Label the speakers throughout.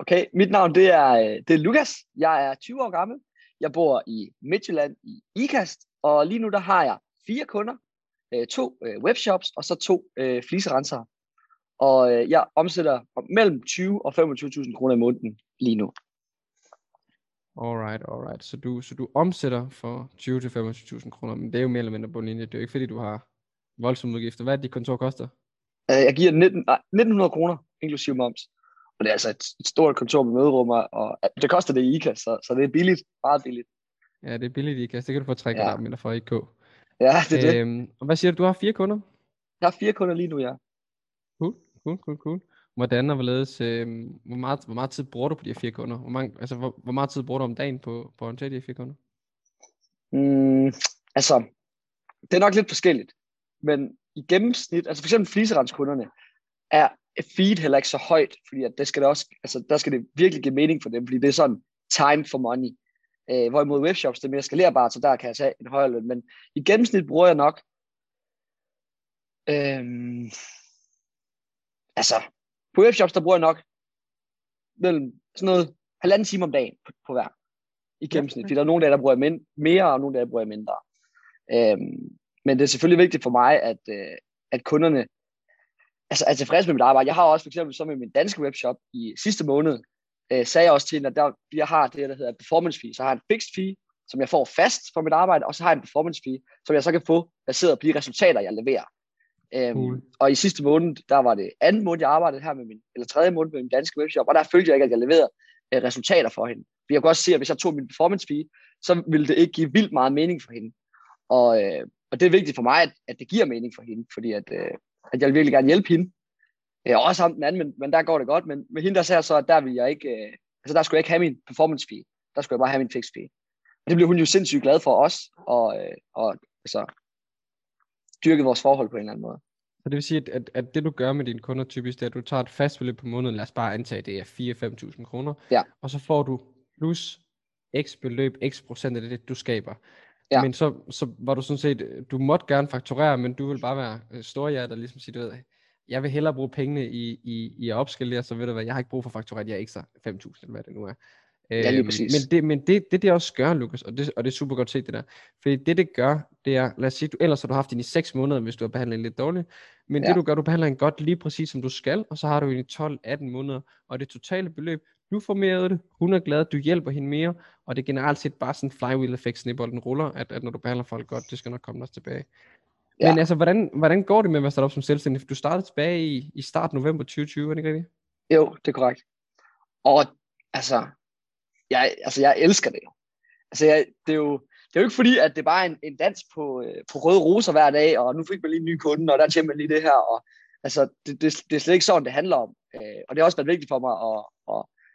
Speaker 1: Okay, mit navn det er, øh, det er Lukas. Jeg er 20 år gammel. Jeg bor i Midtjylland i IKAST, og lige nu der har jeg fire kunder, øh, to øh, webshops og så to fliserensere. Og jeg omsætter mellem 20 og 25.000 kroner i måneden lige nu.
Speaker 2: Alright, alright. Så du, så du omsætter for 20 til 25.000 kroner, men det er jo mere eller mindre på linje. Det er jo ikke fordi, du har voldsomme udgifter. Hvad er det, dit kontor koster?
Speaker 1: Jeg giver 19, 1900 kroner, inklusive moms. Og det er altså et, et stort kontor med møderum, og det koster det i IKA, så, så det er billigt, meget billigt.
Speaker 2: Ja, det er billigt i IKA, det kan du få tre ja. mindre for IK.
Speaker 1: Ja, det er øhm,
Speaker 2: det. Og hvad siger du, du har fire kunder?
Speaker 1: Jeg har fire kunder lige nu, ja.
Speaker 2: Cool, cool, cool, cool. Hvordan og hvorledes, øh, hvor, meget, hvor meget tid bruger du på de her fire kunder? Hvor, mange, altså, hvor, hvor meget tid bruger du om dagen på, på at håndtere de her fire kunder?
Speaker 1: Mm, altså, det er nok lidt forskelligt. Men i gennemsnit, altså for eksempel fliserenskunderne, er feed heller ikke så højt, fordi at det skal det også, altså der skal det virkelig give mening for dem, fordi det er sådan time for money. Øh, hvorimod webshops, det er mere skalerbart, så der kan jeg tage en højere løn. Men i gennemsnit bruger jeg nok, øhm, altså på webshops, der bruger jeg nok mellem sådan noget halvanden time om dagen på, på hver i gennemsnit. Fordi der er nogle dage, der bruger jeg mere, og nogle dage, der bruger jeg mindre. Øhm, men det er selvfølgelig vigtigt for mig, at, øh, at kunderne altså, er tilfredse med mit arbejde. Jeg har også for eksempel så med min danske webshop i sidste måned, øh, sagde jeg også til hende, at der, jeg har det, der hedder performance fee. Så har jeg en fixed fee, som jeg får fast for mit arbejde, og så har jeg en performance fee, som jeg så kan få baseret på de resultater, jeg leverer. Øhm, cool. Og i sidste måned, der var det anden måned, jeg arbejdede her med min, eller tredje måned med min danske webshop, og der følte jeg ikke, at jeg leverede øh, resultater for hende. For jeg kunne også se, at hvis jeg tog min performance fee, så ville det ikke give vildt meget mening for hende. Og, øh, og det er vigtigt for mig, at, at det giver mening for hende, fordi at, øh, at jeg vil virkelig gerne hjælpe hende. Øh, også ham den anden, men, men der går det godt. Men med hende der sagde så, at der vil jeg ikke, øh, altså der skulle jeg ikke have min performance fee. Der skulle jeg bare have min fixed fee. Og det blev hun jo sindssygt glad for os, og, øh, og altså, dyrke vores forhold på en eller anden måde.
Speaker 2: Så det vil sige, at, at, at det du gør med dine kunder typisk, det er, at du tager et fast beløb på måneden, lad os bare antage, det er 4-5.000 kroner,
Speaker 1: ja.
Speaker 2: og så får du plus x beløb, x procent af det, du skaber. Ja. Men så, så var du sådan set, du måtte gerne fakturere, men du vil bare være øh, storhjertet og ligesom sige, du ved, jeg vil hellere bruge pengene i, i, i at opskalere, så ved du hvad, jeg har ikke brug for at fakturere de her ekstra 5.000, eller hvad det nu er.
Speaker 1: Ja, lige øhm, præcis.
Speaker 2: Men, det, men det, det, det også gør, Lukas, og det, og det er super godt set det der, fordi det, det gør, det er, lad os sige, du, ellers har du haft den i 6 måneder, hvis du har behandlet en lidt dårligt, men ja. det du gør, du behandler en godt lige præcis som du skal, og så har du en i 12-18 måneder, og det totale beløb, du får mere af det, hun er glad, du hjælper hende mere, og det er generelt set bare sådan en flywheel-effekt, snibbolden ruller, at, at når du behandler folk godt, det skal nok komme dig tilbage. Ja. Men altså, hvordan, hvordan går det med at starte op som selvstændig? Du startede tilbage i, i start november 2020, er det ikke rigtigt?
Speaker 1: Jo, det er korrekt. Og altså, jeg, altså, jeg elsker det jo. Altså, jeg, det, er jo, det er jo ikke fordi, at det bare er en, en dans på, øh, på røde roser hver dag, og nu fik man lige en ny kunde, og der tjener man lige det her. Og, altså, det, det, det er slet ikke sådan, det handler om. Øh, og det har også været vigtigt for mig at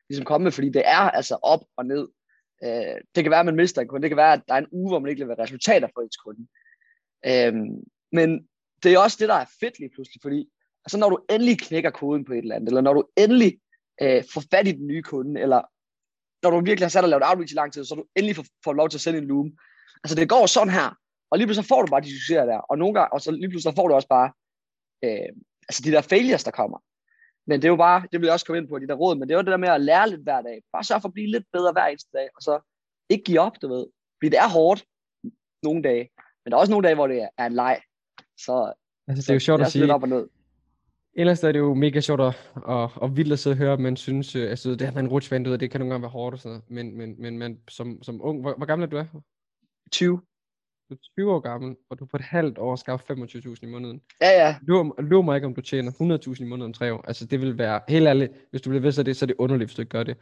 Speaker 1: ligesom komme med, fordi det er altså op og ned. Øh, det kan være, at man mister en kunde. Det kan være, at der er en uge, hvor man ikke leverer resultater for ens kunde. Øh, men det er også det, der er fedt lige pludselig, fordi altså, når du endelig knækker koden på et eller andet, eller når du endelig øh, får fat i den nye kunde, eller når du virkelig har sat og lavet outreach i lang tid, så du endelig får, får lov til at sende en loom. Altså det går sådan her, og lige pludselig får du bare de succeser der, og nogle gange, og så lige pludselig får du også bare øh, altså de der failures, der kommer. Men det er jo bare, det vil jeg også komme ind på, de der råd, men det er jo det der med at lære lidt hver dag. Bare sørge for at blive lidt bedre hver eneste dag, og så ikke give op, du ved. Fordi det er hårdt nogle dage, men der er også nogle dage, hvor det er en leg. Så,
Speaker 2: altså, det er jo sjovt
Speaker 1: at
Speaker 2: sige.
Speaker 1: Op og ned.
Speaker 2: Ellers er det jo mega sjovt at, og, og vildt at sidde og høre, men synes, øh, altså det her med en rutsvand, det kan nogle gange være hårdt og sådan noget. Men, men, men man, som, som ung, hvor, hvor gammel er du? Er?
Speaker 1: 20.
Speaker 2: Du er 20 år gammel, og du på et halvt år skaffe 25.000 i måneden.
Speaker 1: Ja, ja.
Speaker 2: Lur, mig ikke, om du tjener 100.000 i måneden om tre år. Altså det vil være, helt ærligt, hvis du bliver ved så det, så er det underligt, hvis du ikke gør det.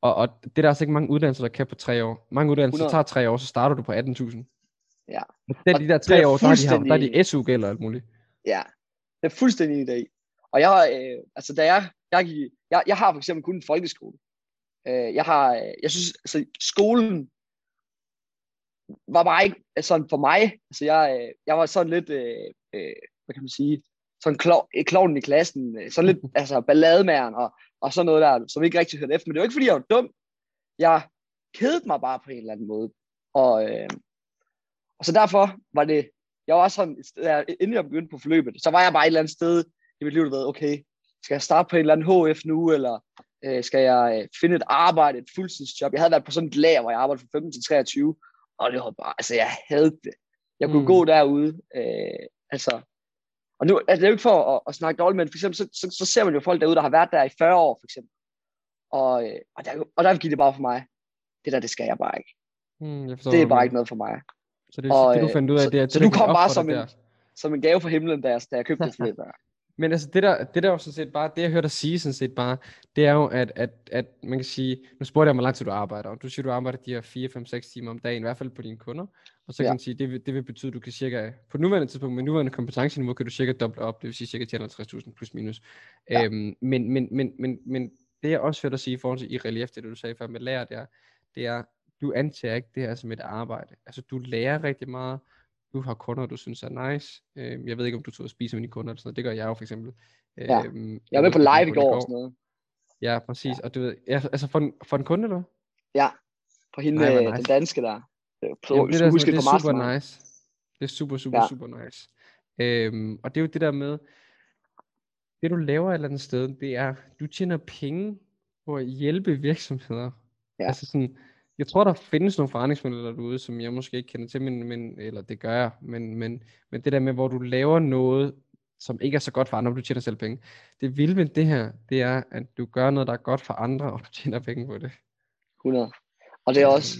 Speaker 2: Og, og det er der altså ikke mange uddannelser, der kan på tre år. Mange uddannelser 100. tager tre år, så starter du på 18.000.
Speaker 1: Ja.
Speaker 2: Det er de der tre år, der er de, der er de SU gælder alt muligt.
Speaker 1: Ja, det er fuldstændig i dag. Og jeg, øh, altså da jeg, jeg, jeg, jeg har for eksempel kun en folkeskole. Øh, jeg har, jeg synes, altså skolen var bare ikke sådan for mig. Altså jeg, øh, jeg var sådan lidt, øh, øh, hvad kan man sige, sådan klo, klovnen i klassen, øh, sådan lidt altså ballademæren og, og sådan noget der, som ikke rigtig hørte efter. Men det var ikke, fordi jeg var dum. Jeg kedede mig bare på en eller anden måde. Og, øh, og så derfor var det, jeg var også sådan, inden jeg begyndte på forløbet, så var jeg bare et eller andet sted i mit liv, der ved, okay, skal jeg starte på en eller anden HF nu, eller Øh, skal jeg øh, finde et arbejde, et fuldtidsjob? Jeg havde været på sådan et lager, hvor jeg arbejdede fra 15 til 23, og det var bare, altså jeg havde det. Jeg kunne mm. gå derude, øh, altså, og nu, altså, det er jo ikke for at, at snakke dårligt, men for eksempel, så, så, så, ser man jo folk derude, der har været der i 40 år, for eksempel. Og, øh, og, der, og der gik det bare for mig. Det der, det skal jeg bare ikke. Mm, jeg forstår, det er bare ikke noget for mig.
Speaker 2: Så det, og, det du fandt ud af,
Speaker 1: så,
Speaker 2: det er,
Speaker 1: så, du kom bare som en, som en gave fra himlen, da jeg, da jeg købte det der.
Speaker 2: Men altså det der, det der jo sådan set bare, det jeg hørte dig sige sådan set bare, det er jo, at, at, at man kan sige, nu spurgte jeg, hvor lang tid du arbejder, og du siger, du arbejder de her 4, 5, 6 timer om dagen, i hvert fald på dine kunder, og så kan ja. man sige, det vil, det vil betyde, at du kan cirka, på nuværende tidspunkt, med nuværende kompetenceniveau, kan du cirka doble op, det vil sige cirka 50.000 plus minus. Ja. Øhm, men, men, men, men, men det jeg også hørte dig sige i forhold til i relief, det du sagde før med lærer, det er, det er, du antager ikke det her som et arbejde. Altså du lærer rigtig meget, du har kunder, du synes er nice. Øh, jeg ved ikke, om du tog og spiser med dine kunder eller sådan noget. Det gør jeg jo for eksempel.
Speaker 1: Ja. Øhm, jeg var med på live i går og sådan noget.
Speaker 2: Ja, præcis. Ja. Og du ved, ja, altså for en, for en kunde, eller
Speaker 1: Ja, for hende, Nej, nice. den danske der.
Speaker 2: På, Jamen, det, der, huske det, det er super nice. Det er super, super, ja. super nice. Øhm, og det er jo det der med, det du laver et eller andet sted, det er, du tjener penge på at hjælpe virksomheder. Ja. Altså sådan, jeg tror, der findes nogle forretningsmodeller derude, som jeg måske ikke kender til, men, men, eller det gør jeg, men, men, men det der med, hvor du laver noget, som ikke er så godt for andre, du tjener selv penge. Det vilde ved det her, det er, at du gør noget, der er godt for andre, og du tjener penge på det.
Speaker 1: 100. Og det er også,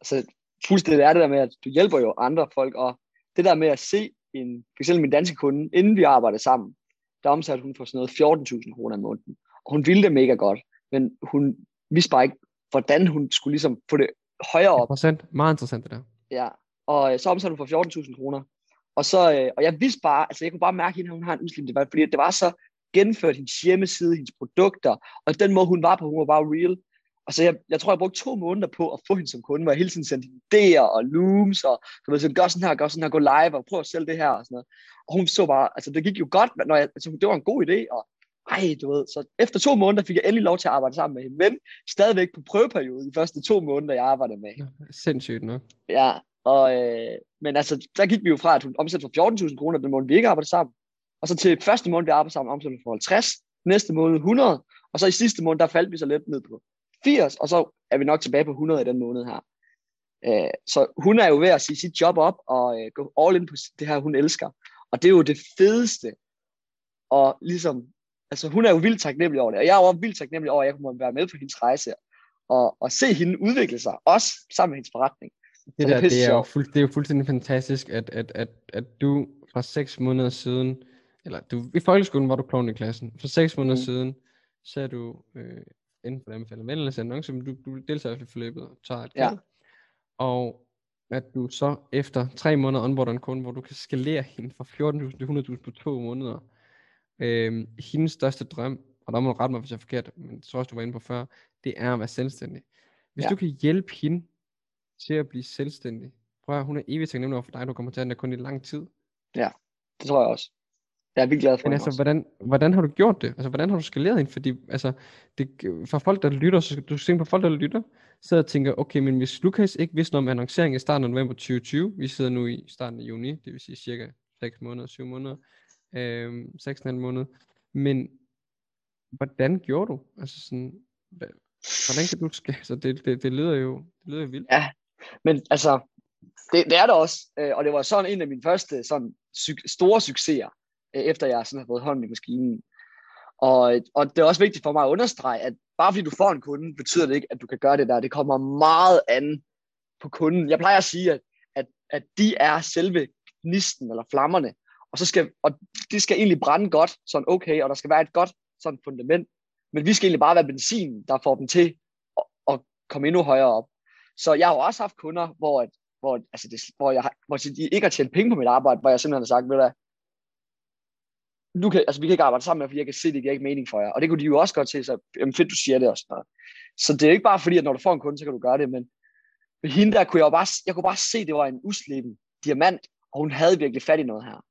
Speaker 1: altså, fuldstændig er det der med, at du hjælper jo andre folk, og det der med at se en, for eksempel min danske kunde, inden vi arbejdede sammen, der omsatte hun for sådan noget 14.000 kroner i måneden. Og hun ville det mega godt, men hun vidste bare ikke, hvordan hun skulle ligesom få det højere op.
Speaker 2: Procent. Meget interessant det der.
Speaker 1: Ja, og øh, så omsatte hun for 14.000 kroner. Og, så, øh, og jeg vidste bare, altså jeg kunne bare mærke, at hun har en udslim var, fordi det var så genført hendes hjemmeside, hendes produkter, og den måde, hun var på, hun var bare real. Og så jeg, jeg tror, jeg brugte to måneder på at få hende som kunde, hvor jeg hele tiden sendte idéer og looms, og du ved, så gør sådan her, gør sådan her, gå live, og prøv at sælge det her, og sådan noget. Og hun så bare, altså det gik jo godt, når jeg, altså, det var en god idé, og ej, du ved, så efter to måneder fik jeg endelig lov til at arbejde sammen med hende, men stadigvæk på prøveperiode de første to måneder, jeg arbejdede med hende.
Speaker 2: Sindssygt nok.
Speaker 1: Ja, og, øh, men altså, der gik vi jo fra, at hun omsatte for 14.000 kroner den måned, vi ikke arbejdede sammen, og så til første måned, vi arbejdede sammen, omsatte for 50, næste måned 100, og så i sidste måned, der faldt vi så lidt ned på 80, og så er vi nok tilbage på 100 i den måned her. Øh, så hun er jo ved at sige sit job op, og øh, gå all in på det her, hun elsker. Og det er jo det fedeste, og ligesom altså hun er jo vildt taknemmelig over det, og jeg er jo vildt taknemmelig over, at jeg kunne være med på hendes rejse, og, og se hende udvikle sig, også sammen med hendes forretning.
Speaker 2: Det, der, det, det, er jo fuld, det er jo fuldstændig fantastisk, at, at, at, at du fra seks måneder siden, eller du, i folkeskolen var du klovn i klassen, for seks måneder mm. siden, så er du øh, inden for anbefalet meldelse annonce, men du, du deltager i forløbet og tager et ja. og at du så efter tre måneder onboarder en kunde, hvor du kan skalere hende fra 14.000 til 100.000 på to måneder, Øh, hendes største drøm, og der må du rette mig, hvis jeg er forkert, men det tror også, du var inde på før, det er at være selvstændig. Hvis ja. du kan hjælpe hende til at blive selvstændig, prøv at hun er evigt taknemmelig over for dig, du kommer til at kun i lang tid.
Speaker 1: Ja, det tror jeg også. Jeg er virkelig glad for
Speaker 2: Men altså, hvordan, hvordan har du gjort det? Altså, hvordan har du skaleret hende? Fordi, altså, det, for folk, der lytter, så du se på folk, der lytter, sidder og tænker, okay, men hvis Lukas ikke vidste noget om annoncering i starten af november 2020, vi sidder nu i starten af juni, det vil sige cirka 6 måneder, 7 måneder, øh, 6,5 måned. Men hvordan gjorde du? Altså sådan, hvordan kan du ske? Så altså, det, det, det lyder jo det lyder jo vildt.
Speaker 1: Ja, men altså, det, det er det også. Øh, og det var sådan en af mine første sådan, store succeser, øh, efter jeg sådan har fået hånden i maskinen. Og, og det er også vigtigt for mig at understrege, at bare fordi du får en kunde, betyder det ikke, at du kan gøre det der. Det kommer meget an på kunden. Jeg plejer at sige, at, at, at de er selve gnisten eller flammerne, og, så skal, og det skal egentlig brænde godt, sådan okay, og der skal være et godt sådan fundament. Men vi skal egentlig bare være benzin, der får dem til at, at komme endnu højere op. Så jeg har jo også haft kunder, hvor, at, hvor, altså det, hvor, jeg, hvor de ikke har tjent penge på mit arbejde, hvor jeg simpelthen har sagt, ved du du kan, altså, vi kan ikke arbejde sammen med, fordi jeg kan se, det giver ikke mening for jer. Og det kunne de jo også godt se, så jamen, fedt, du siger det og sådan noget. Så det er ikke bare fordi, at når du får en kunde, så kan du gøre det, men med hende der kunne jeg jo bare, jeg kunne bare se, at det var en usleben diamant, og hun havde virkelig fat i noget her.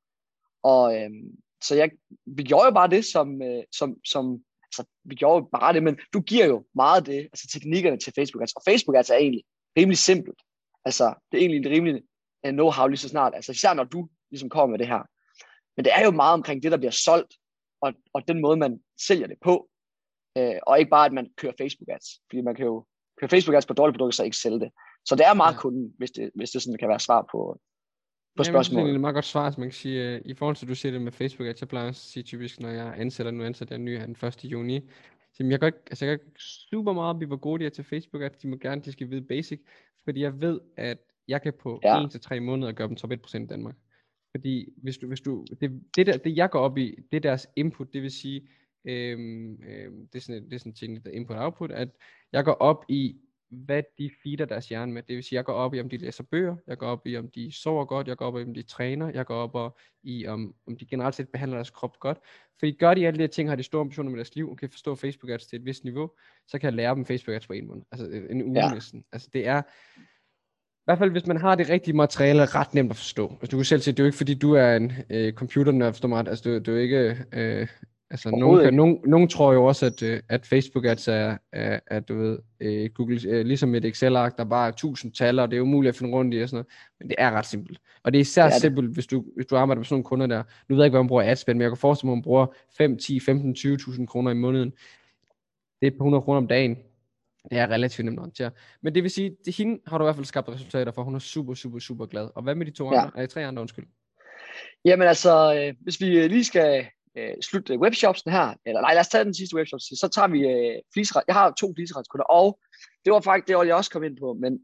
Speaker 1: Og øhm, så jeg, vi gjorde jo bare det, som, øh, som, som altså, vi gjorde jo bare det, men du giver jo meget af det, altså teknikkerne til Facebook ads, og Facebook ads er egentlig rimelig simpelt. Altså, det er egentlig en rimelig uh, know-how lige så snart, altså især når du ligesom kommer med det her. Men det er jo meget omkring det, der bliver solgt, og, og den måde, man sælger det på. øh, og ikke bare, at man kører Facebook ads, fordi man kan jo køre Facebook ads på dårlige produkter, så ikke sælge det. Så det er meget kunden, hvis det, hvis det sådan kan være svar på, på spørgsmålet.
Speaker 2: Det er et meget godt svar, som man kan sige. Øh, I forhold til, at du siger det med Facebook ads, jeg plejer at sige typisk, når jeg ansætter, nu ansætter jeg ny her den 1. juni, så jeg kan ikke, altså jeg kan super meget op i, hvor gode de er til Facebook, at de må gerne, de skal vide basic, fordi jeg ved, at jeg kan på ja. 1-3 måneder gøre dem top 1% i Danmark. Fordi hvis du, hvis du, det, det, der, det jeg går op i, det er deres input, det vil sige, øhm, øhm, det, er sådan, det er sådan en input-output, at jeg går op i, hvad de feeder deres hjerne med. Det vil sige, jeg går op i, om de læser bøger, jeg går op i, om de sover godt, jeg går op i, om de træner, jeg går op og, i, om, om de generelt set behandler deres krop godt. Fordi gør de alle de her ting, har de store ambitioner med deres liv, og kan forstå Facebook ads til et vist niveau, så kan jeg lære dem Facebook ads på en måned. Altså en uge ja. næsten. Altså det er, i hvert fald hvis man har det rigtige materiale, ret nemt at forstå. Altså, du kan selv sige, det er jo ikke fordi, du er en øh, computernørd, forstår mig. Altså, du, du er ikke øh, Altså, nogen, kan, nogen, nogen tror jo også, at, øh, at Facebook ads er, er, er du ved, øh, Google, øh, ligesom et Excel-ark, der bare er tusind tal, og det er umuligt at finde rundt i og sådan noget. Men det er ret simpelt. Og det er især er det. simpelt, hvis du, hvis du arbejder med sådan nogle kunder der. Nu ved jeg ikke, hvad man bruger adspend, men jeg kan forestille mig, at man bruger 5, 10, 15, 20.000 kroner i måneden. Det er på 100 kroner om dagen. Det er relativt nemt at håndtere. Men det vil sige, at hende har du i hvert fald skabt resultater for. Hun er super, super, super glad. Og hvad med de to ja. andre? Er tre andre, undskyld?
Speaker 1: Jamen altså, hvis vi lige skal øh, slutte webshopsen her, eller nej, lad os tage den sidste webshop, så tager vi øh, fliseret. Jeg har to fliserenskunder, og det var faktisk det, jeg også kom ind på, men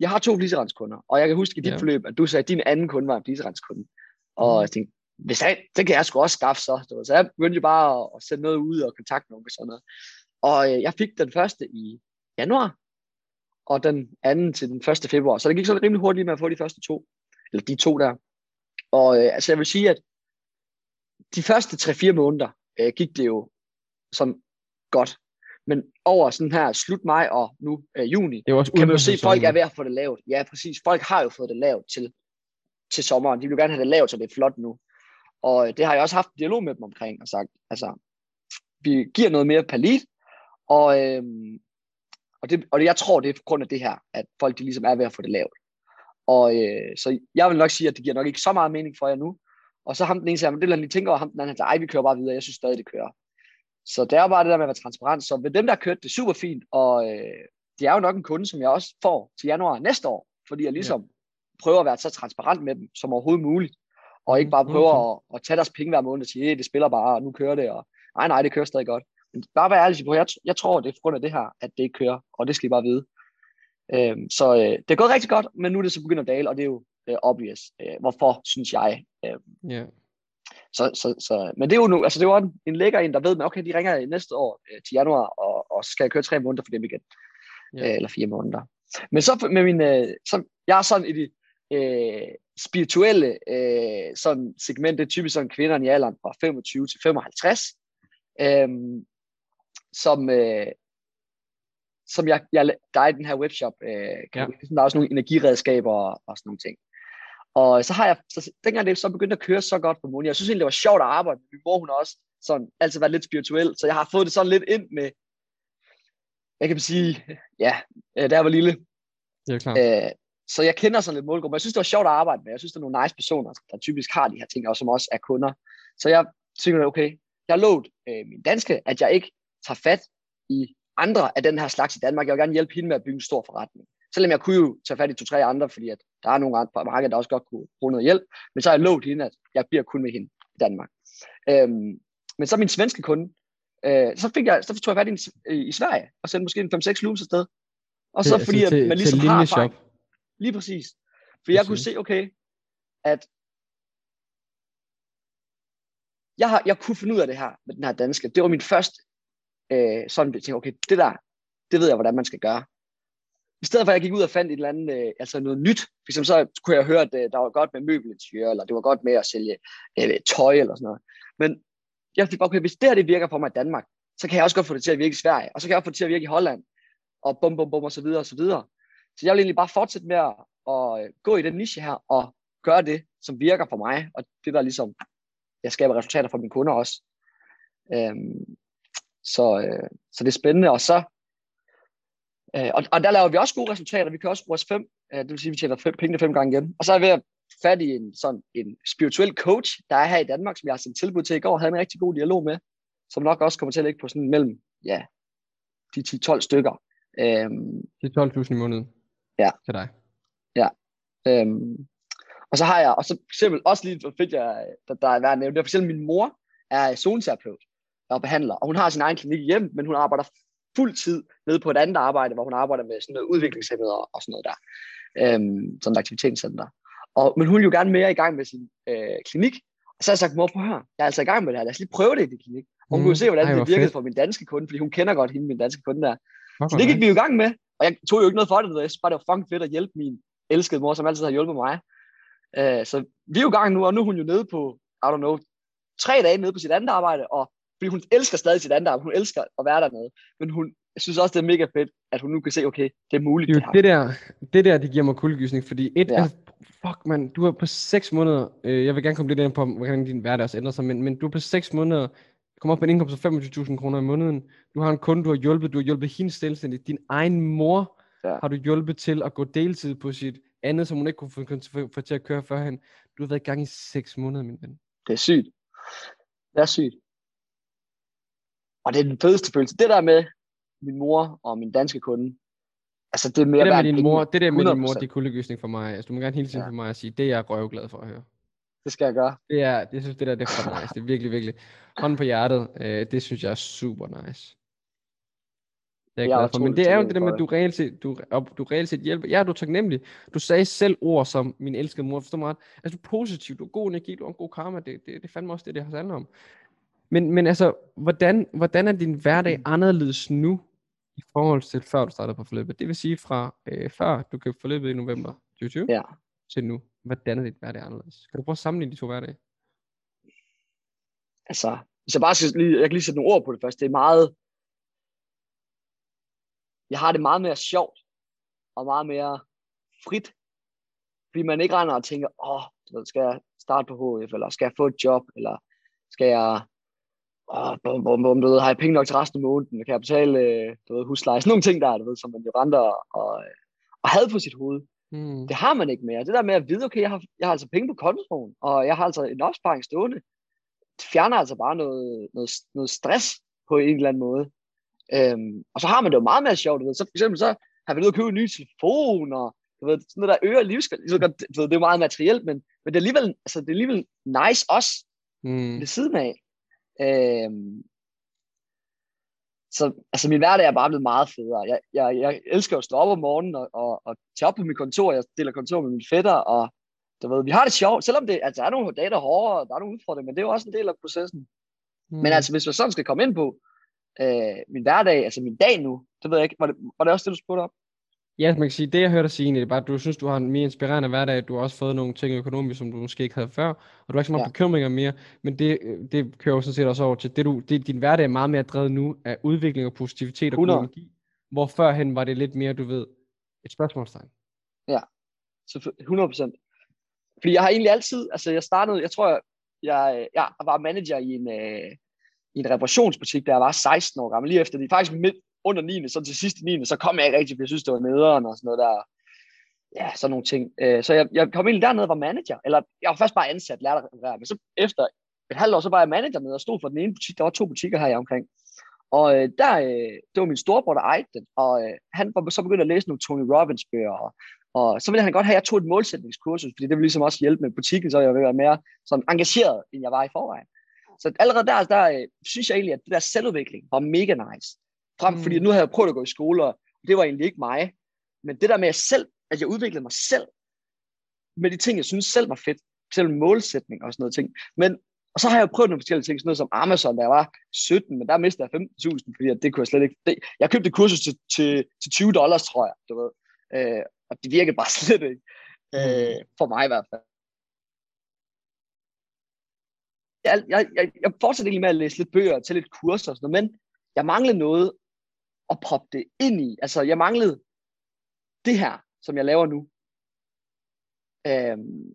Speaker 1: jeg har to fliserendskunder, og jeg kan huske i dit ja. forløb, at du sagde, at din anden kunde var en fliserendskunde. Og mm. jeg tænkte, hvis jeg, det kan jeg sgu også skaffe så. Så jeg begyndte bare at, at sætte noget ud og kontakte nogen og sådan noget. Og øh, jeg fik den første i januar, og den anden til den 1. februar. Så det gik så rimelig hurtigt med at få de første to, eller de to der. Og øh, altså jeg vil sige, at de første 3-4 måneder øh, gik det jo sådan godt. Men over sådan her slut maj og nu øh, juni, det også kan man jo se, at folk er ved at få det lavet. Ja, præcis. Folk har jo fået det lavet til, til sommeren. De vil gerne have det lavet, så det er flot nu. Og øh, det har jeg også haft en dialog med dem omkring og sagt, altså, vi giver noget mere lead, og, øh, og, det, og det, jeg tror, det er på grund af det her, at folk de ligesom er ved at få det lavet. Og øh, så jeg vil nok sige, at det giver nok ikke så meget mening for jer nu, og så ham den ene siger, det han lige tænke over, ham den anden, han ej, vi kører bare videre, jeg synes stadig, det kører. Så det er bare det der med at være transparent. Så ved dem, der har kørt det super fint, og øh, det er jo nok en kunde, som jeg også får til januar næste år, fordi jeg ligesom ja. prøver at være så transparent med dem, som overhovedet muligt, og ikke bare prøver okay. at, at tage deres penge hver måned og sige, det spiller bare, og nu kører det, og nej, nej, det kører stadig godt. Men bare være ærlig på, jeg, jeg tror, det er på grund af det her, at det ikke kører, og det skal I bare vide. Øhm, så øh, det er gået rigtig godt, men nu er det så begyndt at dale, og det er jo øh, obvious. Øh, hvorfor, synes jeg. Øh, yeah. Så, så, så, men det er jo nu, altså det var en, en lækker en, der ved, at okay, de ringer næste år øh, til januar, og, og skal jeg køre tre måneder for dem igen. Yeah. Øh, eller fire måneder. Men så med min, øh, så, jeg er sådan i de øh, spirituelle øh, sådan segment, det er typisk sådan kvinder i alderen fra 25 til 55, øh, som, øh, som jeg, jeg, der er i den her webshop, øh, kan ja. der er også nogle energiredskaber og, og sådan nogle ting. Og så har jeg, så, dengang det så begyndte at køre så godt på månen, jeg synes egentlig, det var sjovt at arbejde med. Min mor, hun har også sådan, altid været lidt spirituel, så jeg har fået det sådan lidt ind med, jeg kan sige, ja, øh, da jeg var lille.
Speaker 2: Ja, klar. Æh,
Speaker 1: øh, så jeg kender sådan lidt målgruppe. Jeg synes, det var sjovt at arbejde med. Jeg synes, det er nogle nice personer, der typisk har de her ting, og som også er kunder. Så jeg tænker, okay, jeg har lovet øh, min danske, at jeg ikke tager fat i andre af den her slags i Danmark. Jeg vil gerne hjælpe hende med at bygge en stor forretning. Selvom jeg kunne jo tage fat i to-tre andre, fordi at der er nogle andre på markedet, der også godt kunne bruge noget hjælp. Men så har jeg lovet hende, at jeg bliver kun med hende i Danmark. Øhm, men så min svenske kunde, øh, så, fik jeg, så tog jeg fat i, i, i Sverige, og sendte måske en 5-6 loops afsted. Og så fordi, at man ligesom har erfaring. Lige præcis. For jeg kunne se, okay, at jeg, har, jeg kunne finde ud af det her med den her danske. Det var min første øh, sådan, tænkte, okay, det der, det ved jeg, hvordan man skal gøre. I stedet for, at jeg gik ud og fandt et eller andet, øh, altså noget nyt, for eksempel så kunne jeg høre, at øh, der var godt med møbelinteriør, eller det var godt med at sælge øh, tøj eller sådan noget. Men jeg fik bare, okay, hvis det her det virker for mig i Danmark, så kan jeg også godt få det til at virke i Sverige, og så kan jeg også få det til at virke i Holland, og bum, bum, bum, og så videre, og så videre. Så jeg vil egentlig bare fortsætte med at, at øh, gå i den niche her, og gøre det, som virker for mig, og det der ligesom, jeg skaber resultater for mine kunder også. Øhm, så, øh, så det er spændende, og så øh, og, og der laver vi også gode resultater. Vi kan også bruge os fem, øh, det vil sige, at vi tjener fem, pengene fem gange igen. Og så er vi ved at fat i en, sådan, en spirituel coach, der er her i Danmark, som jeg har sendt tilbud til i går, og havde en rigtig god dialog med, som nok også kommer til at ligge på sådan mellem ja, de 10-12 stykker. Øhm,
Speaker 2: Det er 12.000 i måneden.
Speaker 1: Ja.
Speaker 2: Til dig.
Speaker 1: Øhm, og så har jeg, og så for eksempel også lige, hvor fedt jeg, der, der er værd at nævne, det er for eksempel min mor er zoneterapeut og behandler, og hun har sin egen klinik hjem, men hun arbejder fuld tid nede på et andet arbejde, hvor hun arbejder med sådan noget udviklingshemmede og, og sådan noget der, øhm, sådan et aktivitetscenter. Og, men hun vil jo gerne mere i gang med sin øh, klinik, og så har jeg sagt, mor, prøv at høre, jeg er altså i gang med det her, lad os lige prøve det i din klinik. Og hun
Speaker 2: Mm,
Speaker 1: kunne se, hvordan
Speaker 2: ej,
Speaker 1: det virkede
Speaker 2: fedt.
Speaker 1: for min danske kunde, fordi hun kender godt hende, min danske kunde der.
Speaker 2: Fuck,
Speaker 1: Så det gik vi jo i gang med, og jeg tog jo ikke noget for det, jeg synes bare, det var fucking fedt at hjælpe min elskede mor, som altid har hjulpet mig. Uh, så vi er jo i gang nu, og nu er hun jo nede på, I don't know, tre dage nede på sit andet arbejde, og fordi hun elsker stadig sit andet hun elsker at være dernede, men hun jeg synes også, det er mega fedt, at hun nu kan se, okay, det er muligt
Speaker 2: Det
Speaker 1: det,
Speaker 2: er
Speaker 1: det
Speaker 2: jo
Speaker 1: her.
Speaker 2: det der, det der, det giver mig kuldegysning, fordi et,
Speaker 1: Ja.
Speaker 2: altså, fuck man, du har på 6 måneder, øh, jeg vil gerne komme lidt ind på, hvordan din hverdag også ændrer sig, men, men du er på 6 måneder, kommer op på en indkomst på 25.000 kroner i måneden, du har en kunde, du har hjulpet, du har hjulpet hende selvstændigt, din egen mor
Speaker 1: Ja.
Speaker 2: har du hjulpet til at gå deltid på sit andet, som hun ikke kunne få, få, få til at køre førhen. Du har været i gang i 6 måneder, min ven.
Speaker 1: Det er sygt. Det er sygt. Og det er den fedeste følelse. Det der med min mor og min danske kunde, altså det er mere
Speaker 2: Det der med din mor, det der med din mor,
Speaker 1: 100%.
Speaker 2: det er kuldegysning for mig. Altså, du må gerne hele tiden
Speaker 1: Ja.
Speaker 2: for mig at sige, det er jeg røvglad for at høre.
Speaker 1: Det skal jeg gøre.
Speaker 2: Det er, det synes det der, det er for nice. Det er virkelig, virkelig. Hånden på hjertet, øh, det synes jeg er super nice. Det er jeg
Speaker 1: Jeg
Speaker 2: glad for. Men det er jo det der med, at du reelt set, du, du reelt set hjælper. Ja, du er taknemmelig. Du sagde selv ord som min elskede mor. Forstår mig ret? Altså, du er positiv, du er god energi, du har en god karma. Det, det, det er fandme også det, det handler om. Men, men altså, hvordan, hvordan er din hverdag anderledes nu, i forhold til før du startede på forløbet? Det vil sige fra øh, før du købte forløbet i november 2020
Speaker 1: Ja.
Speaker 2: til nu. Hvordan er dit hverdag anderledes? Kan du prøve at sammenligne de to hverdage?
Speaker 1: Altså, hvis jeg bare skal lige, jeg kan lige sætte nogle ord på det først. Det er meget, jeg har det meget mere sjovt, og meget mere frit. Fordi man ikke render og tænker, åh, ved, skal jeg starte på HF, eller skal jeg få et job, eller skal jeg, åh, bum, bum, bum, du ved, har jeg penge nok til resten af måneden, kan jeg betale, øh, du ved, husleje, sådan nogle ting der, du ved, som man jo render og, og, og havde på sit hoved.
Speaker 2: Hmm.
Speaker 1: Det har man ikke mere. Det der med at vide, okay, jeg har, jeg har altså penge på kontoen, og jeg har altså en opsparing stående, det fjerner altså bare noget, noget, noget stress på en eller anden måde. Øhm, og så har man det jo meget mere sjovt, du ved. Så for eksempel så har vi nødt at købe en ny telefon, og du ved, sådan noget, der øger livskvalitet. Det er jo meget materielt, men, men det, er alligevel, altså, det er alligevel nice også
Speaker 2: Hmm.
Speaker 1: ved siden af. Øhm, så altså min hverdag er bare blevet meget federe. Jeg, jeg, jeg elsker at stå op om morgenen og, og, og tage op på mit kontor. Jeg deler kontor med mine fætter, og du ved, vi har det sjovt, selvom det altså, er nogle dage, der er hårdere, og der er nogle udfordringer, men det er jo også en del af processen.
Speaker 2: Hmm.
Speaker 1: Men altså, hvis jeg sådan skal komme ind på øh, min hverdag, altså min dag nu, det ved jeg ikke, var det, var det også det, du spurgte om?
Speaker 2: Ja, man kan sige, det jeg hørte dig sige egentlig, det er bare, at du synes, du har en mere inspirerende hverdag, du har også fået nogle ting økonomisk, som du måske ikke havde før, og du har ikke så mange
Speaker 1: Ja.
Speaker 2: ja. bekymringer mere, men det, øh, det kører jo sådan set også over til, det du, det, din hverdag er meget mere drevet nu af udvikling og positivitet og god
Speaker 1: 100.
Speaker 2: energi, hvor førhen var det lidt mere, du ved, et spørgsmålstegn.
Speaker 1: Så 100 procent. Fordi jeg har egentlig altid, altså jeg startede, jeg tror, jeg, jeg, jeg var manager i en, øh, i en reparationsbutik, da jeg var 16 år gammel, lige efter det. Faktisk midt under 9. så til sidste 9. så kom jeg ikke rigtig, for jeg synes, det var nederen og sådan noget der. Ja, sådan nogle ting. Øh, så jeg, jeg kom egentlig dernede og var manager. Eller jeg var først bare ansat, lærte at. Men så efter et halvt år, så var jeg manager med og stod for den ene butik. Der var to butikker her i omkring. Og øh, der, øh, det var min storebror, der ejede den. Og øh, han var så begyndt at læse nogle Tony Robbins bøger. Og, og så ville han godt have, at jeg tog et målsætningskursus, fordi det ville ligesom også hjælpe med butikken, så jeg ville være mere sådan engageret, end jeg var i forvejen. Så allerede der, der øh, synes jeg egentlig, at det der selvudvikling var mega nice. Frem, mm. Fordi nu havde jeg prøvet at gå i skole, og det var egentlig ikke mig. Men det der med at selv, at jeg udviklede mig selv, med de ting, jeg synes selv var fedt, selv målsætning og sådan noget ting. Men, og så har jeg prøvet nogle forskellige ting, sådan noget som Amazon, da jeg var 17, men der mistede jeg 15.000, fordi det kunne jeg slet ikke. Det, jeg købte kursus til, til, til 20 dollars, tror jeg, du ved. Øh, og det virkede bare slet ikke. Øh, for mig i hvert fald. Jeg, jeg, jeg, jeg fortsatte egentlig med at læse lidt bøger til lidt kurser og sådan noget, men jeg manglede noget at proppe det ind i. Altså, jeg manglede det her, som jeg laver nu. Øhm,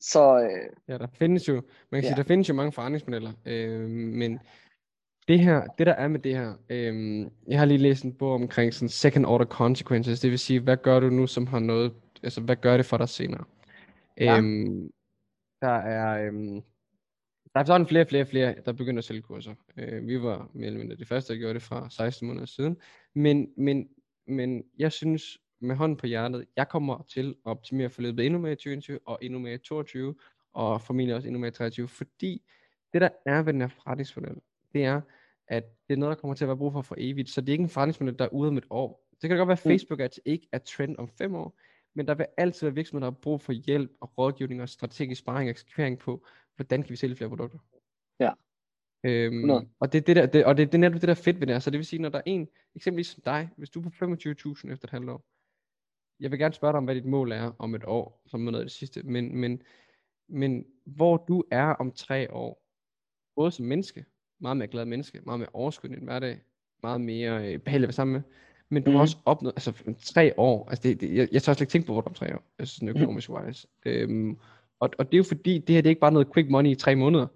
Speaker 1: så øh,
Speaker 2: Ja, der findes jo, man kan
Speaker 1: Ja.
Speaker 2: sige, der findes jo mange forretningsmodeller, øh, men det her, det der er med det her, øh, jeg har lige læst en bog omkring sådan second order consequences, det vil sige, hvad gør du nu, som har noget, altså hvad gør det for dig senere?
Speaker 1: Ja.
Speaker 2: Øhm, der er, øhm, Der er sådan flere og flere flere, der begynder at sælge kurser. Øh, vi var mere eller mindre de første, der gjorde det fra 16 måneder siden. Men, men, men jeg synes, med hånden på hjertet, jeg kommer til at optimere forløbet endnu mere i 2021 og endnu mere i 2022, og formentlig også endnu mere i 2023, fordi det der er ved den her forretningsmodel, det er, at det er noget, der kommer til at være brug for for evigt, så det er ikke en forretningsmodel, der er ude om et år. Det kan da godt være, at
Speaker 1: Mm.
Speaker 2: Facebook ads ikke er trend om fem år, men der vil altid være virksomheder, der har brug for hjælp og rådgivning og strategisk sparring og eksekvering på, hvordan kan vi sælge flere produkter.
Speaker 1: Ja.
Speaker 2: Øhm,
Speaker 1: 100.
Speaker 2: og det er det der, det, og det, det er netop det der er fedt ved det her. Så det vil sige, når der er en, eksempelvis som dig, hvis du er på 25.000 efter et halvt år, jeg vil gerne spørge dig om, hvad dit mål er om et år, som noget af det sidste, men, men, men hvor du er om tre år, både som menneske, meget mere glad menneske, meget mere overskud i din hverdag, meget mere øh, behagelig at være sammen med, men du har
Speaker 1: Mhm.
Speaker 2: også opnået, altså tre år, altså det, det, jeg, jeg tør slet ikke tænke på, hvor du er om tre år, altså sådan økonomisk wise. Øhm, og, og det er jo fordi, det her det er ikke bare noget quick money i tre måneder.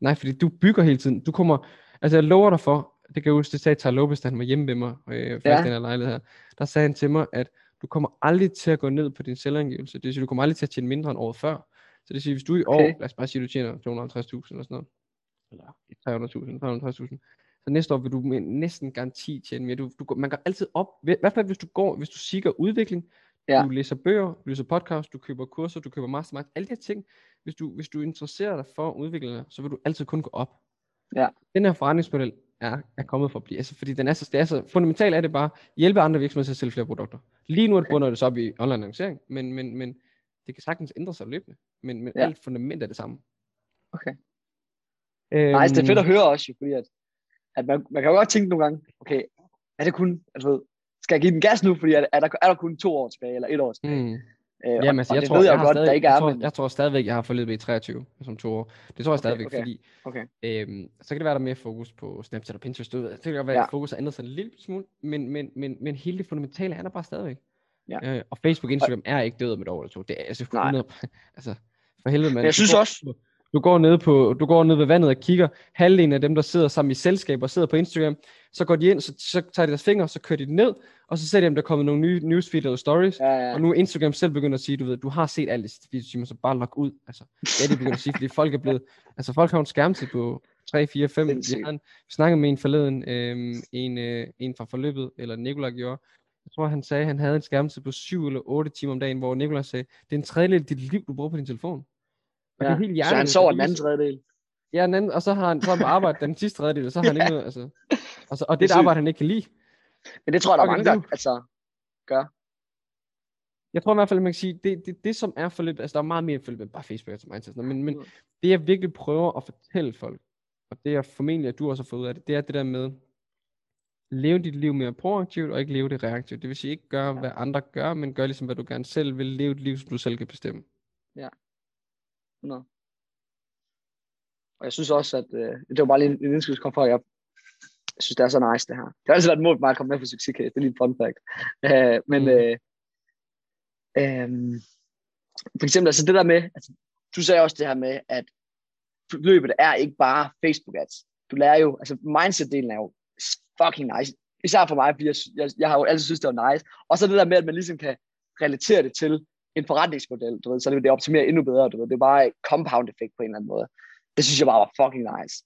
Speaker 2: Nej, fordi du bygger hele tiden. Du kommer, altså jeg lover dig for, det kan jeg huske, det sagde Tar Lopez, da han var hjemme ved mig, øh, faktisk
Speaker 1: Ja.
Speaker 2: den her lejlighed her. Der sagde han til mig, at du kommer aldrig til at gå ned på din selvangivelse. Det vil sige, du kommer aldrig til at tjene mindre end året før. Så det vil sige, hvis du i år,
Speaker 1: Okay.
Speaker 2: lad os bare sige, du tjener 250.000 eller sådan noget, eller 300.000, 350.000, så næste år vil du næsten garanti tjene mere. Du, du, man går altid op, i hvert fald hvis du går, hvis du sigger udvikling,
Speaker 1: Ja.
Speaker 2: du læser bøger, du læser podcast, du køber kurser, du køber mastermind, alle de her ting, hvis du, hvis du interesserer dig for udviklingen, så vil du altid kun gå op.
Speaker 1: Ja.
Speaker 2: Den her forretningsmodel er, er kommet for at blive, altså fordi den er så, det er så fundamentalt er det bare, hjælpe andre virksomheder til at sælge flere produkter. Lige nu er bunder det så op i online annoncering, men, men, men det kan sagtens ændre sig løbende, men, men
Speaker 1: Ja.
Speaker 2: alt fundament er det samme.
Speaker 1: Okay.
Speaker 2: Øhm,
Speaker 1: Nej, det er fedt at høre også, fordi at, at man, man kan jo godt tænke nogle gange, okay, er det kun, altså, skal jeg give den gas nu, fordi er, er, der, er der kun to år tilbage, eller et år tilbage?
Speaker 2: Mm.
Speaker 1: Øh,
Speaker 2: Jamen, altså, jeg
Speaker 1: det
Speaker 2: tror,
Speaker 1: ved jeg,
Speaker 2: jeg,
Speaker 1: godt,
Speaker 2: stadig,
Speaker 1: der ikke
Speaker 2: jeg,
Speaker 1: er,
Speaker 2: tror,
Speaker 1: men
Speaker 2: jeg tror stadigvæk, jeg har forløbet i 23, som to år. Det tror jeg
Speaker 1: Okay,
Speaker 2: stadigvæk,
Speaker 1: okay.
Speaker 2: fordi
Speaker 1: okay.
Speaker 2: øhm, så kan det være, der er mere fokus på Snapchat og Pinterest. Så kan det godt være,
Speaker 1: Ja.
Speaker 2: at fokus har ændret sig en lille smule, men, men, men, men hele det fundamentale er der bare stadigvæk.
Speaker 1: Ja.
Speaker 2: Øh, og Facebook og Instagram er ikke død om et år eller to. Det er altså
Speaker 1: Nej.
Speaker 2: 100, altså for helvede, mand.
Speaker 1: Men jeg synes også-
Speaker 2: Du går ned på, du går ned ved vandet og kigger, halvdelen af dem, der sidder sammen i selskaber og sidder på Instagram, så går de ind, så, så tager de deres fingre, så kører de den ned, og så ser de, om der er kommet nogle nye newsfeed eller stories,
Speaker 1: Ja, ja.
Speaker 2: og nu er Instagram selv begyndt at sige, du ved, du har set alt i sidste 24 timer, så bare log ud. Altså, det er det, begyndt at sige, fordi folk er blevet, altså folk har en skærmtid på 3, 4, 5. Vi,
Speaker 1: Sindssygt.
Speaker 2: har en, vi snakkede med en forleden, øhm, en, øh, en fra forløbet, eller Nikolaj gjorde, jeg tror, han sagde, at han havde en skærmtid på 7 eller 8 timer om dagen, hvor Nikolaj sagde, det er en tredjedel af dit liv, du bruger på din telefon. Og
Speaker 1: ja.
Speaker 2: det er helt
Speaker 1: Så han sover
Speaker 2: og
Speaker 1: den anden tredjedel.
Speaker 2: Ja, den anden, og så har han så arbejde den sidste tredjedel, og så har han
Speaker 1: Ja.
Speaker 2: ikke noget, altså, altså, og
Speaker 1: Det
Speaker 2: det er et arbejde, han ikke kan lide.
Speaker 1: Men det tror jeg, der er mange, der, altså,
Speaker 2: Jeg tror i hvert fald, man kan sige, det, det, det som er forløbet, altså der er meget mere forløbet end bare Facebook og mindset, men, men
Speaker 1: Mm.
Speaker 2: det jeg virkelig prøver at fortælle folk, og det jeg formentlig, at du også har fået ud af det, det er det der med, leve dit liv mere proaktivt, og ikke leve det reaktivt. Det vil sige ikke gøre, hvad andre gør, men gør ligesom, hvad du gerne selv vil, leve et liv, som du selv kan bestemme.
Speaker 1: 100. Og jeg synes også, at øh, det var bare lige en, en indskyld, kom fra, at jeg synes, det er så nice, det her. Det har altid været et mål for mig at komme med på succescase. Det er lige en fun fact. Øh, men
Speaker 2: Mm.
Speaker 1: øh, øh, for eksempel, altså det der med, altså, du sagde også det her med, at løbet er ikke bare Facebook ads. Du lærer jo, altså mindset-delen er jo fucking nice. Især for mig, fordi jeg, jeg, jeg har jo altid synes, det var nice. Og så det der med, at man ligesom kan relatere det til en forretningsmodel, du ved, så det, det optimerer endnu bedre, du ved. Det er bare et compound effekt på en eller anden måde. Det synes jeg bare var fucking nice.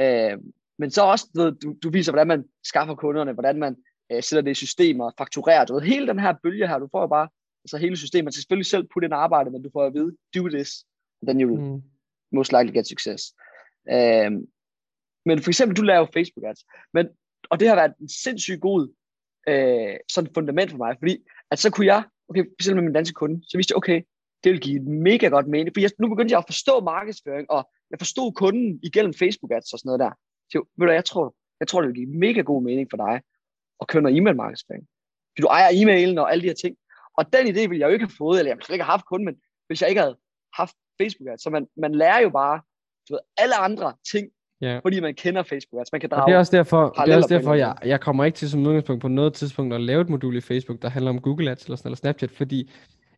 Speaker 1: Øh, men så også, du, ved, du, du viser, hvordan man skaffer kunderne, hvordan man øh, sætter det i systemer, fakturerer, du ved, hele den her bølge her, du får jo bare, altså hele systemet, man skal selvfølgelig selv putte ind arbejde, men du får at vide, do this, then you will
Speaker 2: Mm.
Speaker 1: most likely get success. Øhm, men for eksempel, du laver Facebook ads, men, og det har været en sindssygt god øh, sådan fundament for mig, fordi at så kunne jeg, okay, selv med min danske kunde, så vidste jeg, okay, det vil give mega godt mening, for jeg, nu begyndte jeg at forstå markedsføring, og jeg forstod kunden igennem Facebook ads og sådan noget der. Så ved du, jeg tror, jeg tror, det vil give mega god mening for dig at køre noget e-mail markedsføring. Fordi du ejer e-mailen og alle de her ting. Og den idé ville jeg jo ikke have fået, eller jeg ville slet ikke have haft kunden, men hvis jeg ikke havde haft Facebook ads. Så man, man lærer jo bare du ved, alle andre ting,
Speaker 2: Ja.
Speaker 1: fordi man kender Facebook ads. Man kan
Speaker 2: Og
Speaker 1: drage
Speaker 2: det er også derfor, det er også derfor jeg, jeg kommer ikke til som udgangspunkt på noget tidspunkt at lave et modul i Facebook, der handler om Google Ads eller, sådan, eller Snapchat, fordi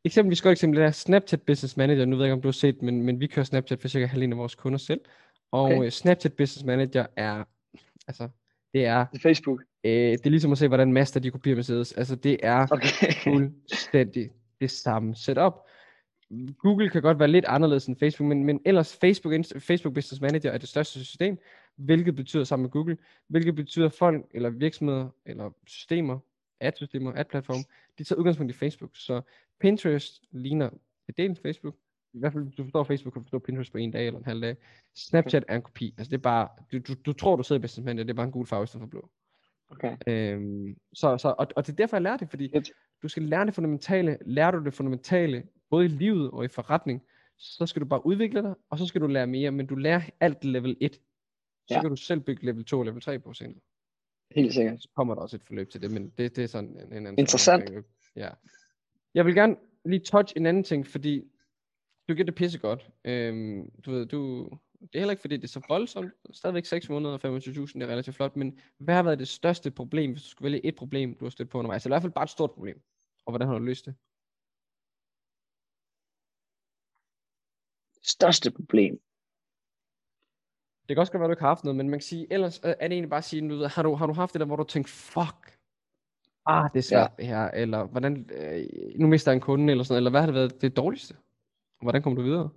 Speaker 2: eksempelvis godt eksempel er Snapchat Business Manager, nu ved jeg ikke, om du har set, men, men vi kører Snapchat for cirka halvdelen af vores kunder selv, og
Speaker 1: Okay.
Speaker 2: okay. Snapchat Business Manager er, altså, det er,
Speaker 1: til Facebook.
Speaker 2: øh, det er ligesom at se, hvordan Master de kopierer Mercedes, altså det er
Speaker 1: Okay.
Speaker 2: fuldstændig det samme setup. Google kan godt være lidt anderledes end Facebook, men, men ellers Facebook, Facebook Business Manager er det største system, hvilket betyder sammen med Google, hvilket betyder folk eller virksomheder eller systemer, ad-systemer, ad-platform, de tager udgangspunkt i Facebook. Så Pinterest ligner en del Facebook. I hvert fald, hvis du forstår Facebook, kan du forstå Pinterest på en dag eller en halv dag. Snapchat er en kopi. Altså det er bare, du, du, du tror, du sidder i Business Manager, det er bare en gul farve i stedet for blå.
Speaker 1: Okay.
Speaker 2: Øhm, så, så, og, og det er derfor, jeg lærer det, fordi du skal lære det fundamentale. Lærer du det fundamentale, både i livet og i forretning, så skal du bare udvikle dig, og så skal du lære mere, men du lærer alt level 1. Så
Speaker 1: Ja.
Speaker 2: kan du selv bygge level 2 og level 3 på senere.
Speaker 1: Helt sikkert.
Speaker 2: Så kommer der også et forløb til det, men det, det er sådan en, en anden
Speaker 1: Interessant.
Speaker 2: snak. Ja. Jeg vil gerne lige touch en anden ting, fordi du gør det pisse godt. Øhm, du ved, du, det er heller ikke fordi, det er så voldsomt. Stadigvæk 6 måneder og 25.000, det er relativt flot, men hvad har været det største problem, hvis du skulle vælge et problem, du har stødt på undervejs? Eller i hvert fald bare et stort problem. Og hvordan har du løst det?
Speaker 1: Største problem.
Speaker 2: Det kan også godt være, du ikke har haft noget, men man kan sige, ellers øh, er det egentlig bare at sige, du ved, har, du, har du haft det der, hvor du tænkt, fuck, ah, det er svært ja. det her, eller hvordan, øh, nu mister jeg en kunde, eller sådan eller hvad har det været det dårligste? Hvordan kommer du videre?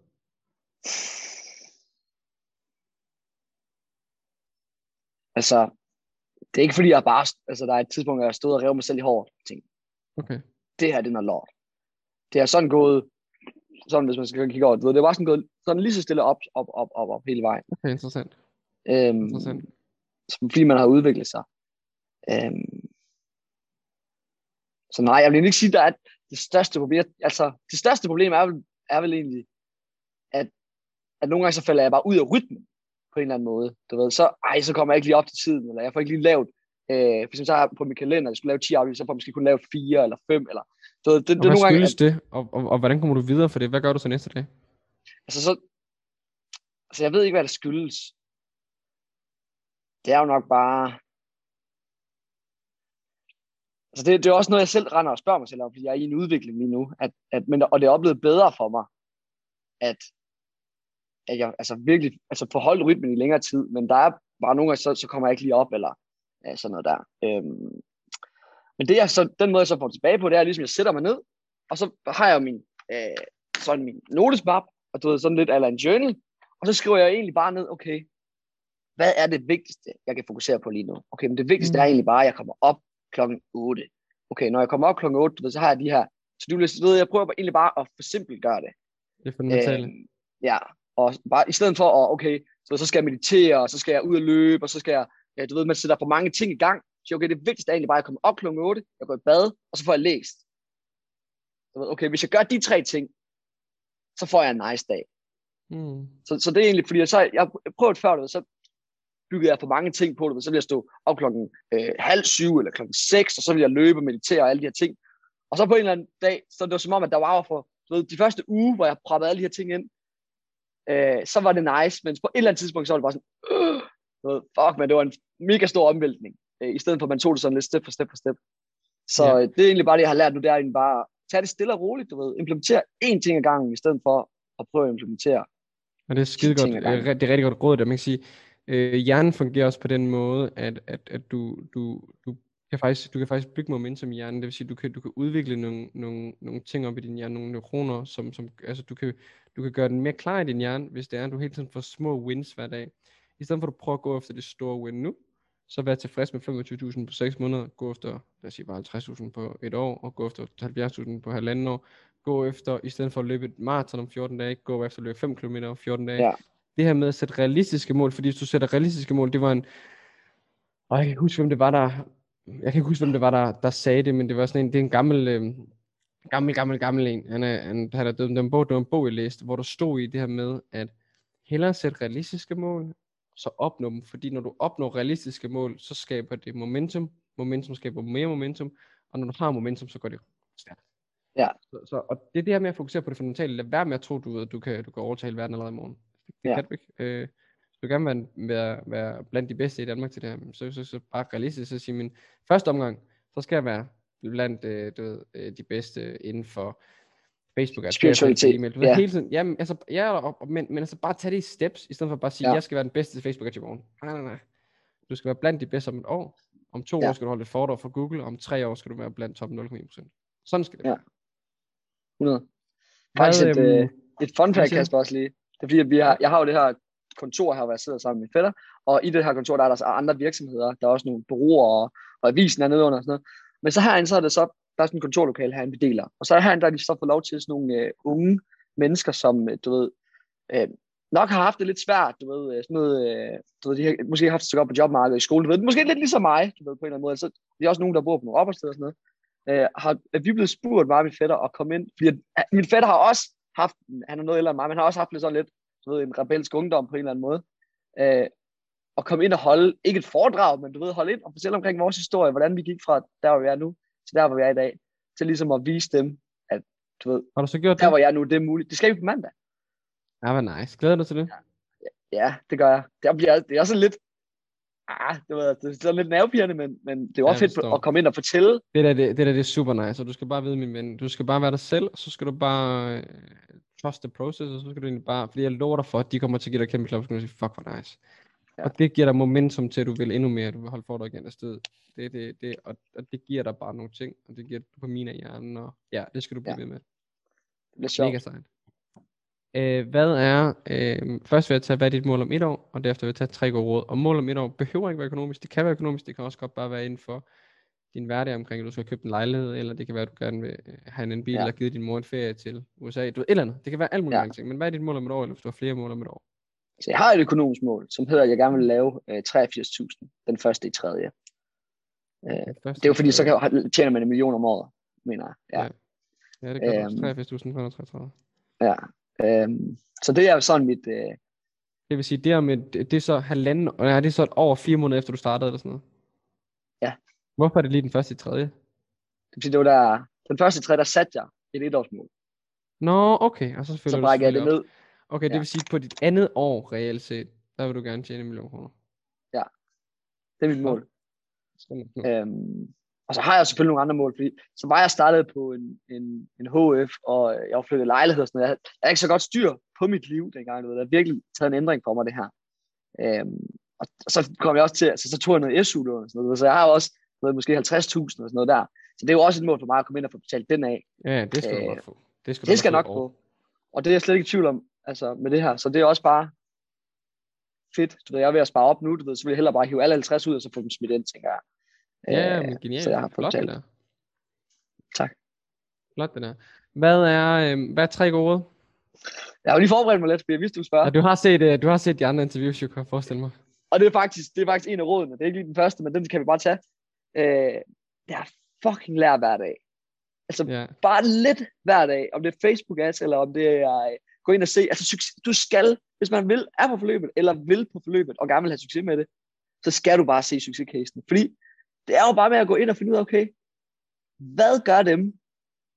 Speaker 1: Altså, det er ikke fordi, jeg bare, altså der er et tidspunkt, hvor jeg stod og rev mig selv i håret. Jeg tænkte,
Speaker 2: Okay.
Speaker 1: det her, det er noget lort. Det er sådan gået, sådan hvis man skal kigge over det, det var sådan gået sådan lige så stille op, op, op, op, op hele vejen.
Speaker 2: Okay, interessant.
Speaker 1: Øhm,
Speaker 2: interessant.
Speaker 1: fordi man har udviklet sig. Øhm, så nej, jeg vil ikke sige, der er det største problem. Altså, det største problem er vel, er vel egentlig, at, at nogle gange så falder jeg bare ud af rytmen på en eller anden måde. Du ved, så, ej, så kommer jeg ikke lige op til tiden, eller jeg får ikke lige lavet, øh, for eksempel så har jeg på min kalender, at jeg skulle lave 10 afdelinger, så får jeg måske kun lave 4 eller 5, eller, ved, det, det,
Speaker 2: Og hvad
Speaker 1: nogle gange,
Speaker 2: skyldes det? Og, og, og, hvordan kommer du videre for det? Hvad gør du så næste dag?
Speaker 1: altså så, altså jeg ved ikke, hvad det skyldes. Det er jo nok bare, altså det, det er også noget, jeg selv render og spørger mig selv om, fordi jeg er i en udvikling lige nu, at, at, men, og det er oplevet bedre for mig, at, at jeg altså virkelig altså får holdt rytmen i længere tid, men der er bare nogle gange, så, så kommer jeg ikke lige op, eller ja, sådan noget der. Øhm, men det jeg så, den måde, jeg så får tilbage på, det er ligesom, jeg sætter mig ned, og så har jeg min, øh, sådan min notesmap, og du ved, sådan lidt eller en journal, og så skriver jeg egentlig bare ned, okay, hvad er det vigtigste, jeg kan fokusere på lige nu? Okay, men det vigtigste mm. er egentlig bare, at jeg kommer op klokken 8. Okay, når jeg kommer op klokken 8, du ved, så har jeg de her list. Du ved, jeg prøver egentlig bare at forsimple gøre det.
Speaker 2: Det er fundamentale.
Speaker 1: Øhm, ja, og bare i stedet for at, okay, så, så skal jeg meditere, og så skal jeg ud og løbe, og så skal jeg, ja, du ved, man sætter for mange ting i gang. Så okay, det vigtigste er egentlig bare, at jeg kommer op klokken 8, jeg går i bad, og så får jeg læst. Ved, okay, hvis jeg gør de tre ting, så får jeg en nice dag.
Speaker 2: Mm.
Speaker 1: Så, så det er egentlig, fordi jeg, så, jeg prøvet før, ved, så byggede jeg for mange ting på det, så ville jeg stå op klokken øh, halv syv eller klokken seks, og så ville jeg løbe og meditere og alle de her ting. Og så på en eller anden dag, så det var som om, at der var for du ved, de første uge, hvor jeg proppede alle de her ting ind, øh, så var det nice, men på et eller andet tidspunkt, så var det bare sådan, øh, du ved, fuck man, det var en mega stor omvæltning, øh, i stedet for at man tog det sådan lidt step for step for step. Så
Speaker 2: Ja.
Speaker 1: det er egentlig bare det, jeg har lært nu, det er egentlig bare, tage det stille og roligt, du ved, implementere én ting ad gangen, i stedet for at prøve at implementere.
Speaker 2: Og det er skide godt. Det er rigtig godt råd, der man kan sige. Øh, hjernen fungerer også på den måde, at, at, at du, du, du, kan faktisk, du kan faktisk bygge momentum i hjernen. Det vil sige, du kan, du kan udvikle nogle, nogle, nogle ting op i din hjerne, nogle neuroner, som, som altså du kan, du kan gøre den mere klar i din hjerne, hvis det er, at du hele tiden får små wins hver dag. I stedet for at du prøver at gå efter det store win nu, så vær tilfreds med 25.000 på 6 måneder, gå efter, lad os sige bare 50.000 på et år, og gå efter 70.000 på halvanden år, gå efter, i stedet for at løbe et maraton om 14 dage, gå efter at løbe 5 km om 14 dage.
Speaker 1: Ja.
Speaker 2: Det her med at sætte realistiske mål, fordi hvis du sætter realistiske mål, det var en, og jeg kan ikke huske, hvem det var, der, jeg kan ikke huske, hvem det var, der, der sagde det, men det var sådan en, det er en gammel, øh, gammel, gammel, gammel en. Han er, han, han er død, den bog, det var en bog, jeg læste, hvor der stod i det her med, at hellere sætte realistiske mål, så opnå dem, fordi når du opnår realistiske mål, så skaber det momentum, momentum skaber mere momentum, og når du har momentum, så går det stærkt.
Speaker 1: Ja.
Speaker 2: Så, så, og det er det her med at fokusere på det fundamentale. Lad være med at tro, du, ved, du kan, du kan overtale verden allerede i morgen. Det, det
Speaker 1: Ja.
Speaker 2: kan du ikke. Øh, hvis du gerne vil være, være, blandt de bedste i Danmark til det her, så, så, så bare realistisk at sige, min første omgang, så skal jeg være blandt øh, du ved, øh, de bedste inden for Facebook. ads,
Speaker 1: Spiritualitet,
Speaker 2: e-mail. Du ved,
Speaker 1: ja.
Speaker 2: hele tiden, jamen, altså, ja, og, men, men altså bare tage det i steps, i stedet for bare at sige,
Speaker 1: Ja.
Speaker 2: jeg skal være den bedste til Facebook i morgen. Nej, nej, nej. Du skal være blandt de bedste om et år. Om to
Speaker 1: Ja.
Speaker 2: år skal du holde et foredrag for Google, og om tre år skal du være blandt top 0,1%. Sådan skal det
Speaker 1: Ja.
Speaker 2: være.
Speaker 1: 100. Faktisk et,
Speaker 2: øhm,
Speaker 1: øh, et fun fact? Kasper, også lige. Det er fordi, at vi har, jeg har jo det her kontor her, hvor jeg sidder sammen med min fætter, og i det her kontor, der er der så andre virksomheder, der er også nogle bureauer, og, og avisen er nede under og sådan noget. Men så herinde, så er det så, der er sådan en kontorlokale herinde, vi deler. Og så er herinde, der er de så fået lov til sådan nogle øh, unge mennesker, som, øh, du ved, øh, nok har haft det lidt svært, du ved, øh, sådan noget, øh, du ved, de har måske haft det så godt på jobmarkedet i skole, du ved, måske lidt ligesom mig, du ved, på en eller anden måde. Så det er også nogen, der bor på nogle opholdssteder og sådan noget. Øh, har, er vi blevet spurgt meget min fætter at komme ind, fordi at, at min fætter har også haft, han er noget ældre end mig, men han har også haft lidt sådan lidt, du ved, en rebelsk ungdom på en eller anden måde. Øh, og komme ind og holde, ikke et foredrag, men du ved, holde ind og fortælle omkring vores historie, hvordan vi gik fra der, hvor vi er nu, til der, hvor vi er i dag, til ligesom at vise dem, at du ved,
Speaker 2: Har du så gjort
Speaker 1: der,
Speaker 2: det?
Speaker 1: hvor jeg er nu, det er muligt. Det skal vi på mandag.
Speaker 2: Ja, hvor nice. Glæder du til det?
Speaker 1: Ja, det gør jeg. Det bliver, det er også lidt, ah, det, var, det er sådan lidt nervepirrende, men, men det er jo
Speaker 2: Ja,
Speaker 1: også
Speaker 2: jeg
Speaker 1: fedt at komme ind og fortælle.
Speaker 2: Det der, det, det der, det er super nice, og du skal bare vide, min ven, du skal bare være dig selv, og så skal du bare øh, trust the process, og så skal du egentlig bare, fordi jeg lover dig for, at de kommer til at give dig kæmpe klap, og så skal du sige, fuck, hvor nice.
Speaker 1: Ja.
Speaker 2: Og det giver dig momentum til, at du vil endnu mere, du vil holde foredrag igen afsted. Det, det, det, og, og det giver dig bare nogle ting, og det giver dopamin af hjernen, og ja, det skal du blive
Speaker 1: Ja.
Speaker 2: ved med.
Speaker 1: Det bliver sjovt.
Speaker 2: Mega sejt. Øh, hvad er, øh, først vil jeg tage, hvad er dit mål om et år, og derefter vil jeg tage tre gode råd. Og mål om et år behøver ikke være økonomisk, det kan være økonomisk, det kan også godt bare være inden for din hverdag omkring, at du skal købe en lejlighed, eller det kan være, at du gerne vil øh, have en bil,
Speaker 1: Ja.
Speaker 2: eller give din mor en ferie til USA, du et eller andet. Det kan være alt muligt
Speaker 1: ja.
Speaker 2: ting, men hvad er dit mål om et år, eller hvis du har flere mål om et år?
Speaker 1: Så jeg har et økonomisk mål, som hedder, at jeg gerne vil lave øh, 83.000, den første i tredje. Øh, det er jo fordi, så kan, tjener man en million om året, mener jeg. Ja.
Speaker 2: Ja. Ja, det gør
Speaker 1: Øhm.
Speaker 2: du også. 83.533.
Speaker 1: ja. Øhm, så det er jo sådan mit, øh,
Speaker 2: Det vil sige, det er, med, det er så halvanden, og er det så over fire måneder efter du startede, eller sådan noget?
Speaker 1: Ja.
Speaker 2: Hvorfor er det lige den første i tredje?
Speaker 1: det, vil sige, det var der, den første i tredje, der satte jeg et etårsmål.
Speaker 2: Nå, okay, og så
Speaker 1: Så brækker jeg det
Speaker 2: selvfølgelig op. Okay, det
Speaker 1: Ja.
Speaker 2: vil sige, på dit andet år reelt set, der vil du gerne tjene en million kroner.
Speaker 1: Det er mit mål. Øhm, og så har jeg selvfølgelig nogle andre mål, fordi så var jeg startet på en, en, en HF, og jeg var flyttet lejlighed og sådan noget. Jeg havde- havde ikke så godt styr på mit liv dengang. Du ved. Der har virkelig taget en ændring for mig, det her. Øhm, og så kom jeg også til, altså, så tog jeg noget SU lån og sådan noget, så jeg har også du ved, måske 50.000 og sådan noget der. Så det er jo også et mål for mig at komme ind og få betalt den af.
Speaker 2: Ja, det skal du
Speaker 1: øh,
Speaker 2: godt få. Det skal, du
Speaker 1: Det skal nok
Speaker 2: få.
Speaker 1: få. Og det er jeg slet ikke i tvivl om, altså med det her. Så det er også bare fedt. Du ved, jeg er ved at spare op nu, du ved, så vil jeg hellere bare hive alle 50 ud, og så få dem smidt ind, tænker jeg.
Speaker 2: Ja,
Speaker 1: Øh,
Speaker 2: men genialt.
Speaker 1: Så jeg har
Speaker 2: Flot det der.
Speaker 1: Tak.
Speaker 2: Flot det der. Hvad er, øh, hvad er tre gode?
Speaker 1: Jeg har jo lige forberedt mig lidt, fordi jeg vidste, du spørger.
Speaker 2: Ja, du har set, øh, du har set de andre interviews, jeg kan jeg forestille mig.
Speaker 1: Og det er faktisk, det er faktisk en af rådene. Det er ikke lige den første, men den kan vi bare tage. Øh, det er fucking lær hver dag. Altså
Speaker 2: Ja.
Speaker 1: bare lidt hver dag. Om det er Facebook ads, eller om det er øh, gå ind og se. Altså succes, du skal, hvis man vil, er på forløbet, eller vil på forløbet, og gerne vil have succes med det, så skal du bare se succescasen. Fordi det er jo bare med at gå ind og finde ud af, okay, hvad gør dem,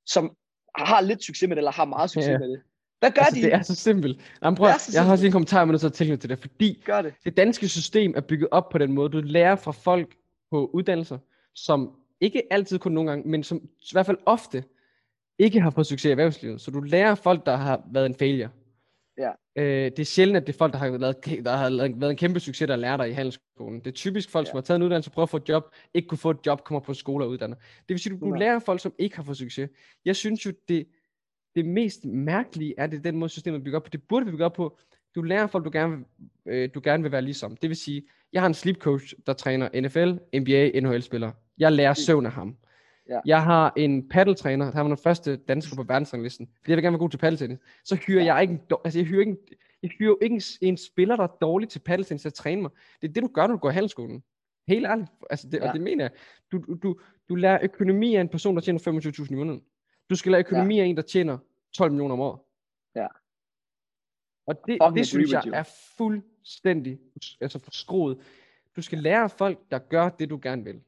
Speaker 1: som har lidt succes med det, eller har meget succes
Speaker 2: Ja.
Speaker 1: med det? Hvad gør
Speaker 2: Altså,
Speaker 1: de?
Speaker 2: det er så simpelt. Jamen, prøv,
Speaker 1: Det er så
Speaker 2: jeg har også lige en kommentar, men så tilknyttet til det, fordi
Speaker 1: Gør det.
Speaker 2: det danske system er bygget op på den måde. Du lærer fra folk på uddannelser, som ikke altid kun nogle gange, men som i hvert fald ofte ikke har fået succes i erhvervslivet. Så du lærer folk, der har været en failure.
Speaker 1: Ja.
Speaker 2: Øh, det er sjældent, at det er folk, der har, lavet, der har lavet- været en kæmpe succes, der lærer dig i handelsskolen. Det er typisk folk, som
Speaker 1: Ja.
Speaker 2: har taget en uddannelse, prøver at få et job, ikke kunne få et job, kommer på skole og uddanner. Det vil sige, du, du
Speaker 1: 100.
Speaker 2: lærer folk, som ikke har fået succes. Jeg synes jo, det, det mest mærkelige er, det den måde, systemet er bygget op på. Det burde vi bygge op på. Du lærer folk, du gerne, vil, øh, du gerne vil være ligesom. Det vil sige, jeg har en sleep coach, der træner NFL, NBA, NHL-spillere. Jeg lærer søvn af ham.
Speaker 1: Ja.
Speaker 2: Jeg har en paddeltræner, der var den første dansker på verdensranglisten, fordi jeg vil gerne være god til paddeltennis. Så hyrer
Speaker 1: Ja.
Speaker 2: jeg ikke en, altså jeg hyrer ikke, en, jeg hyrer ikke en, en, spiller, der er dårlig til paddeltennis til at træne mig. Det er det, du gør, når du går i handelsskolen. Helt ærligt. Altså det, ja. Og det mener jeg. Du, du, du, lærer økonomi af en person, der tjener 25.000 i måneden. Du skal lære økonomi ja. af en, der tjener 12 millioner om året.
Speaker 1: Ja.
Speaker 2: Og det,
Speaker 1: Fucking
Speaker 2: det synes jeg
Speaker 1: you.
Speaker 2: er fuldstændig altså forskroet. Du skal lære folk, der gør det, du gerne vil.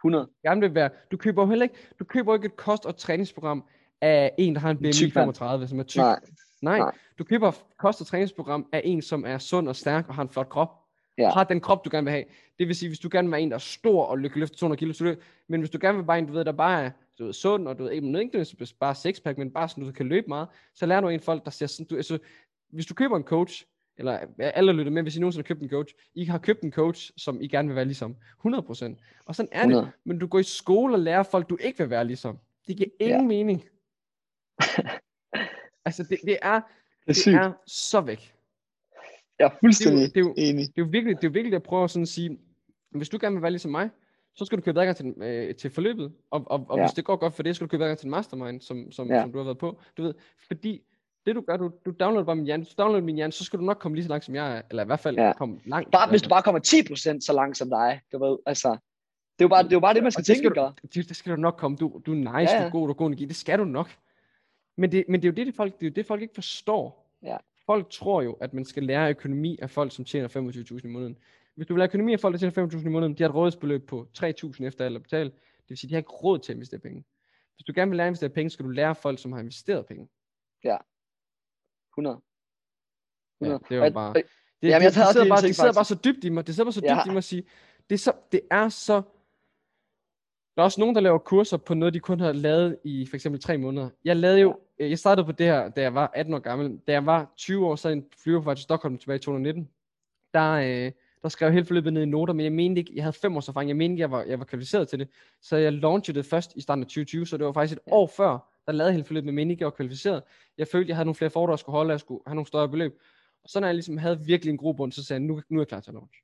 Speaker 1: 100.
Speaker 2: Gerne vil være. Du køber jo heller ikke, du køber ikke et kost- og træningsprogram af en, der har en BMI
Speaker 1: tyk mand.
Speaker 2: 35, som er tyk.
Speaker 1: Nej.
Speaker 2: Nej,
Speaker 1: Nej.
Speaker 2: du køber kost- og træningsprogram af en, som er sund og stærk og har en flot krop.
Speaker 1: Ja.
Speaker 2: Har den krop, du gerne vil have. Det vil sige, hvis du gerne vil være en, der er stor og lykke løfter 200 kilo, så du, men hvis du gerne vil være en, du ved, der bare er du ved, sund, og du ved, ikke nødvendigvis bare sixpack, men bare sådan, du kan løbe meget, så lærer du en folk, der ser sådan, du, altså, hvis du køber en coach, eller alle lytter med, hvis I nogensinde har købt en coach, I har købt en coach, som I gerne vil være ligesom, 100%. Og sådan er
Speaker 1: 100.
Speaker 2: det. Men du går i skole og lærer folk, du ikke vil være ligesom. Det giver ingen
Speaker 1: Ja.
Speaker 2: mening. Altså, det, det er,
Speaker 1: Det er
Speaker 2: det er så væk.
Speaker 1: Jeg er fuldstændig
Speaker 2: det er jo-
Speaker 1: enig.
Speaker 2: Det er jo virkelig, det er jo virkelig at prøve at sådan sige, hvis du gerne vil være ligesom mig, så skal du købe adgang til, øh, til forløbet, og, og, og
Speaker 1: Ja.
Speaker 2: hvis det går godt for det, skal du købe adgang til en mastermind, som, som,
Speaker 1: Ja.
Speaker 2: som du har været på. Du ved, fordi det du gør, du, du downloader bare min hjerne, hvis du downloader min hjerne, så skal du nok komme lige så langt som jeg er, eller i hvert fald
Speaker 1: Ja.
Speaker 2: komme langt.
Speaker 1: Bare, hvis du bare kommer 10% så langt som dig, du ved, altså, det er jo bare det, er jo bare det man skal
Speaker 2: det
Speaker 1: tænke,
Speaker 2: skal du- det, det skal du nok komme. Du, du er nice,
Speaker 1: Ja,
Speaker 2: ja, du er god, du er god energi. Det skal du nok. Men det, men det er jo det, det folk, det er jo det, folk ikke forstår.
Speaker 1: Ja.
Speaker 2: Folk tror jo, at man skal lære økonomi af folk, som tjener 25.000 i måneden. Hvis du vil lære økonomi af folk, der tjener 25.000 i måneden, de har et rådighedsbeløb på 3.000 efter alt er betalt. Det vil sige, de har ikke råd til at investere penge. Hvis du gerne vil lære at investere penge, skal du lære folk, som har investeret penge.
Speaker 1: 100.
Speaker 2: Ja,
Speaker 1: 100.
Speaker 2: det er
Speaker 1: Og-
Speaker 2: jo bare...
Speaker 1: og-
Speaker 2: Det,
Speaker 1: Jamen, jeg
Speaker 2: det, det,
Speaker 1: også
Speaker 2: sidder bare, det sidder bare så dybt i mig. Det sidder bare så dybt
Speaker 1: Ja.
Speaker 2: i mig at sige, det er, så, det er så... Der er også nogen, der laver kurser på noget, de kun har lavet i for eksempel tre måneder. Jeg lavede jo, jeg startede på det her, da jeg var 18 år gammel. Da jeg var 20 år, så en flyver på vej til Stockholm tilbage i 2019. Der, øh, der skrev jeg hele forløbet ned i noter, men jeg mente ikke, jeg havde fem års erfaring, jeg mente ikke, jeg var, jeg var kvalificeret til det. Så jeg launchede det først i starten af 2020, så det var faktisk et
Speaker 1: Ja.
Speaker 2: år før, der lavede hele forløbet, mente ikke, jeg var kvalificeret. Jeg følte, jeg havde nogle flere foredrag, jeg skulle holde, jeg skulle have nogle større beløb. Og så når jeg ligesom havde virkelig en grobund, så sagde jeg, nu, nu er jeg klar til at launch.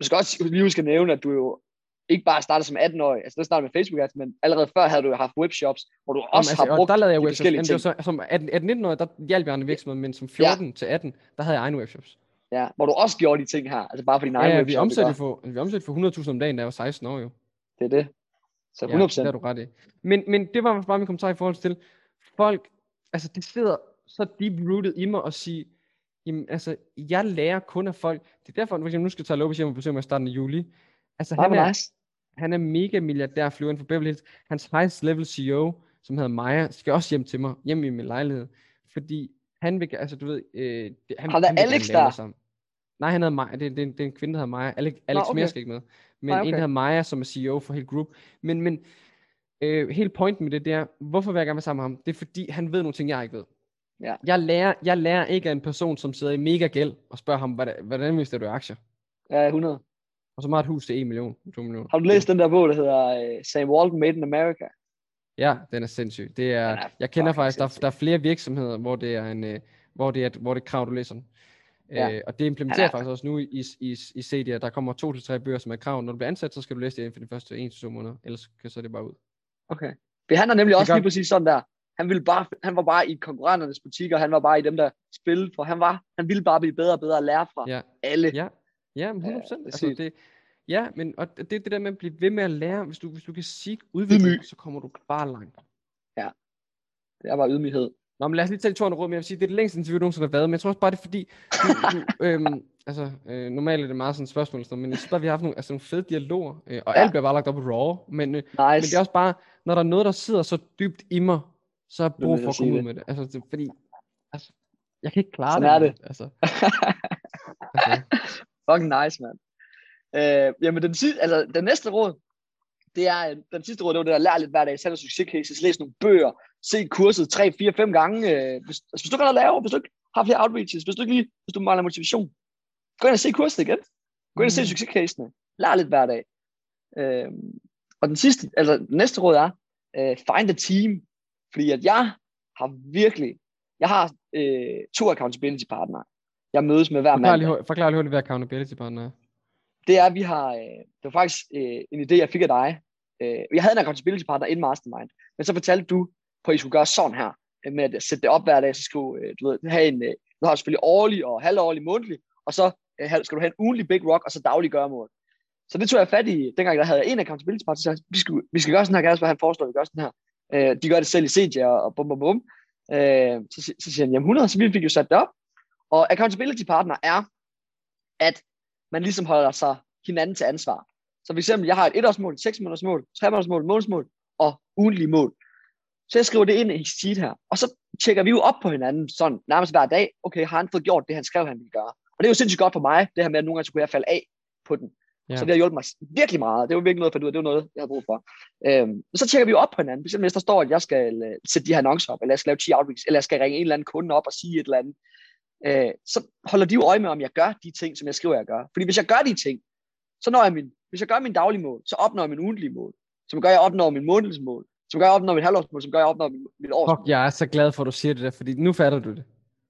Speaker 1: Du skal også lige huske at nævne, at du jo ikke bare startede som 18-årig, altså det startede med Facebook ads, men allerede før havde du jo haft webshops, hvor du også
Speaker 2: Jamen,
Speaker 1: har
Speaker 2: og
Speaker 1: brugt
Speaker 2: der lavede jeg
Speaker 1: de
Speaker 2: webshops.
Speaker 1: forskellige
Speaker 2: var så, som 18-19-årig, der hjalp jeg andre virksomheder, men som 14 til 18, der havde jeg egne webshops.
Speaker 1: ja, hvor du også gjorde de ting her, altså bare for din
Speaker 2: Ja,
Speaker 1: egen
Speaker 2: ja,
Speaker 1: webshop.
Speaker 2: vi omsatte for, vi omsatte for 100.000 om dagen, da jeg var 16 år jo.
Speaker 1: Det er det. Så 100%.
Speaker 2: Ja, det har du ret i. Men, men det var bare min kommentar i forhold til, folk, altså det sidder så deep rooted i mig at sige, jamen altså, jeg lærer kun af folk. Det er derfor, for eksempel, nu skal tage Lopez hjem og besøge mig i starten af juli. Altså, han er,
Speaker 1: nice.
Speaker 2: han er mega milliardær flyver inden for Beverly Hills. Hans highest level CEO, som hedder Maja, skal også hjem til mig, hjem i min lejlighed. Fordi han vil, altså du ved, øh, han,
Speaker 1: Har der
Speaker 2: han vil
Speaker 1: Alex der?
Speaker 2: sammen. Nej, han hedder Maja, det, det, det er en kvinde, der hedder Maja. Alex, Alex
Speaker 1: okay.
Speaker 2: mere skal ikke med. Men
Speaker 1: Nej,
Speaker 2: en,
Speaker 1: okay.
Speaker 2: der hedder Maja, som er CEO for hele group. Men, men øh, hele pointen med det, det er, hvorfor vil jeg gerne være sammen med ham? Det er fordi, han ved nogle ting, jeg ikke ved.
Speaker 1: Ja.
Speaker 2: Jeg, lærer, jeg lærer ikke af en person, som sidder i mega gæld, og spørger ham, hvordan, hvordan investerer du aktier?
Speaker 1: Ja, 100.
Speaker 2: Og så har et hus til 1 million, 2 millioner.
Speaker 1: Har du læst den der bog, der hedder uh, Sam Walton Made in America?
Speaker 2: Ja, den er sindssyg. Det er,
Speaker 1: er
Speaker 2: jeg kender faktisk, der,
Speaker 1: sindssyg.
Speaker 2: der er flere virksomheder, hvor det er en, øh, hvor det er, hvor det er krav, du læser den.
Speaker 1: Ja.
Speaker 2: Øh, og det implementerer
Speaker 1: er-
Speaker 2: faktisk også nu i, i, i CD'er. Der kommer to til tre bøger, som er krav. Når du bliver ansat, så skal du læse det inden for de første 1 til 2 måneder. Ellers kan så det bare ud.
Speaker 1: Okay. For han er nemlig
Speaker 2: Det
Speaker 1: også
Speaker 2: gør-
Speaker 1: lige præcis sådan der. Han, ville bare, han var bare i konkurrenternes butikker, han var bare i dem, der spillede, for han, var, han ville bare blive bedre og bedre og lære fra
Speaker 2: Ja.
Speaker 1: alle.
Speaker 2: Ja, ja, men 100%.
Speaker 1: Ja,
Speaker 2: Ja,
Speaker 1: det
Speaker 2: altså, det, ja, men og det det der med at blive ved med at lære. Hvis du, hvis du kan sige udvikling,
Speaker 1: Ydmyg.
Speaker 2: så kommer du bare langt.
Speaker 1: Det er bare ydmyghed.
Speaker 2: Nå, men lad os lige tage de to men jeg vil sige, det er det længste interview, du nogensinde har været, men jeg tror også bare, det er fordi, du, du, øhm, altså, øh, normalt er det meget sådan et spørgsmål, og sådan men jeg synes bare, vi har haft nogle, altså, nogle fede dialoger, øh, og
Speaker 1: Ja.
Speaker 2: alt bliver bare lagt op på raw, men, øh,
Speaker 1: Nice.
Speaker 2: men det er også bare, når der er noget, der sidder så dybt i mig, så har jeg brug for
Speaker 1: at
Speaker 2: komme ud med det. Altså, det, fordi, altså, jeg kan ikke klare
Speaker 1: Sådan
Speaker 2: det.
Speaker 1: er det.
Speaker 2: Altså, altså,
Speaker 1: Fucking nice, mand. Øh, jamen, den, sidste, altså, den næste råd, det er, den sidste råd, det var det der, lær lidt hver dag, sæt succescases, læs nogle bøger, se kurset 3, 4, 5 gange. Øh, hvis, altså, hvis du ikke har noget at lave, hvis du ikke har flere outreaches, hvis du ikke lige, hvis du mangler motivation, gå ind og se kurset igen. Gå ind og se
Speaker 2: Mm.
Speaker 1: succescasene. Lær lidt hver dag. Øh, og den sidste, altså den næste råd er, øh, find a team. Fordi at jeg har virkelig, jeg har øh, to accountability partnere. Jeg mødes med hver mand.
Speaker 2: forklar lige hurtigt, hvad accountability partner er.
Speaker 1: Det er, at vi har, øh, det var faktisk øh, en idé, jeg fik af dig. Øh, jeg havde en accountability partner inden Mastermind, men så fortalte du, på at I skulle gøre sådan her, øh, med at sætte det op hver dag, så skulle øh, du ved, have en, øh, du har selvfølgelig årlig og halvårlig, månedlig, og så øh, skal du have en ugenlig big rock, og så daglig gøremål. Så det tog jeg fat i, dengang der havde jeg en accountability partner, så sagde vi skal, vi skal gøre sådan her, Kasper, han foreslår, at vi gør sådan her. Øh, de gør det selv i CJ og, og bum bum bum. Øh, så, så siger han, jamen 100, så vi fik jo sat det op. Og accountability partner er, at man ligesom holder sig hinanden til ansvar. Så for eksempel, jeg har et etårsmål, et seks måneders mål, tre måneders mål, månedsmål og ugentlige mål. Så jeg skriver det ind i sheet her, og så tjekker vi jo op på hinanden sådan nærmest hver dag. Okay, har han fået gjort det, han skrev, han ville gøre? Og det er jo sindssygt godt for mig, det her med, at nogle gange så kunne jeg falde af på den.
Speaker 2: Ja.
Speaker 1: Så det har hjulpet mig virkelig meget. Det var virkelig noget, for det var noget, jeg har brug for. Øhm, så tjekker vi jo op på hinanden. Hvis der står, at jeg skal øh, sætte de her annoncer op, eller jeg skal lave 10 outreach, eller jeg skal ringe en eller anden kunde op og sige et eller andet, øh, så holder de jo øje med, om jeg gør de ting, som jeg skriver, jeg gør. Fordi hvis jeg gør de ting, så når jeg min, hvis jeg gør min daglige mål, så opnår jeg min ugentlige mål. Som gør, at jeg opnår min månedlige mål. Så som gør, jeg opnår mit halvårsmål, som gør, jeg opnår mit, mit årsmål.
Speaker 2: Fuck, jeg er så glad for, at du siger det der, fordi nu fatter du det.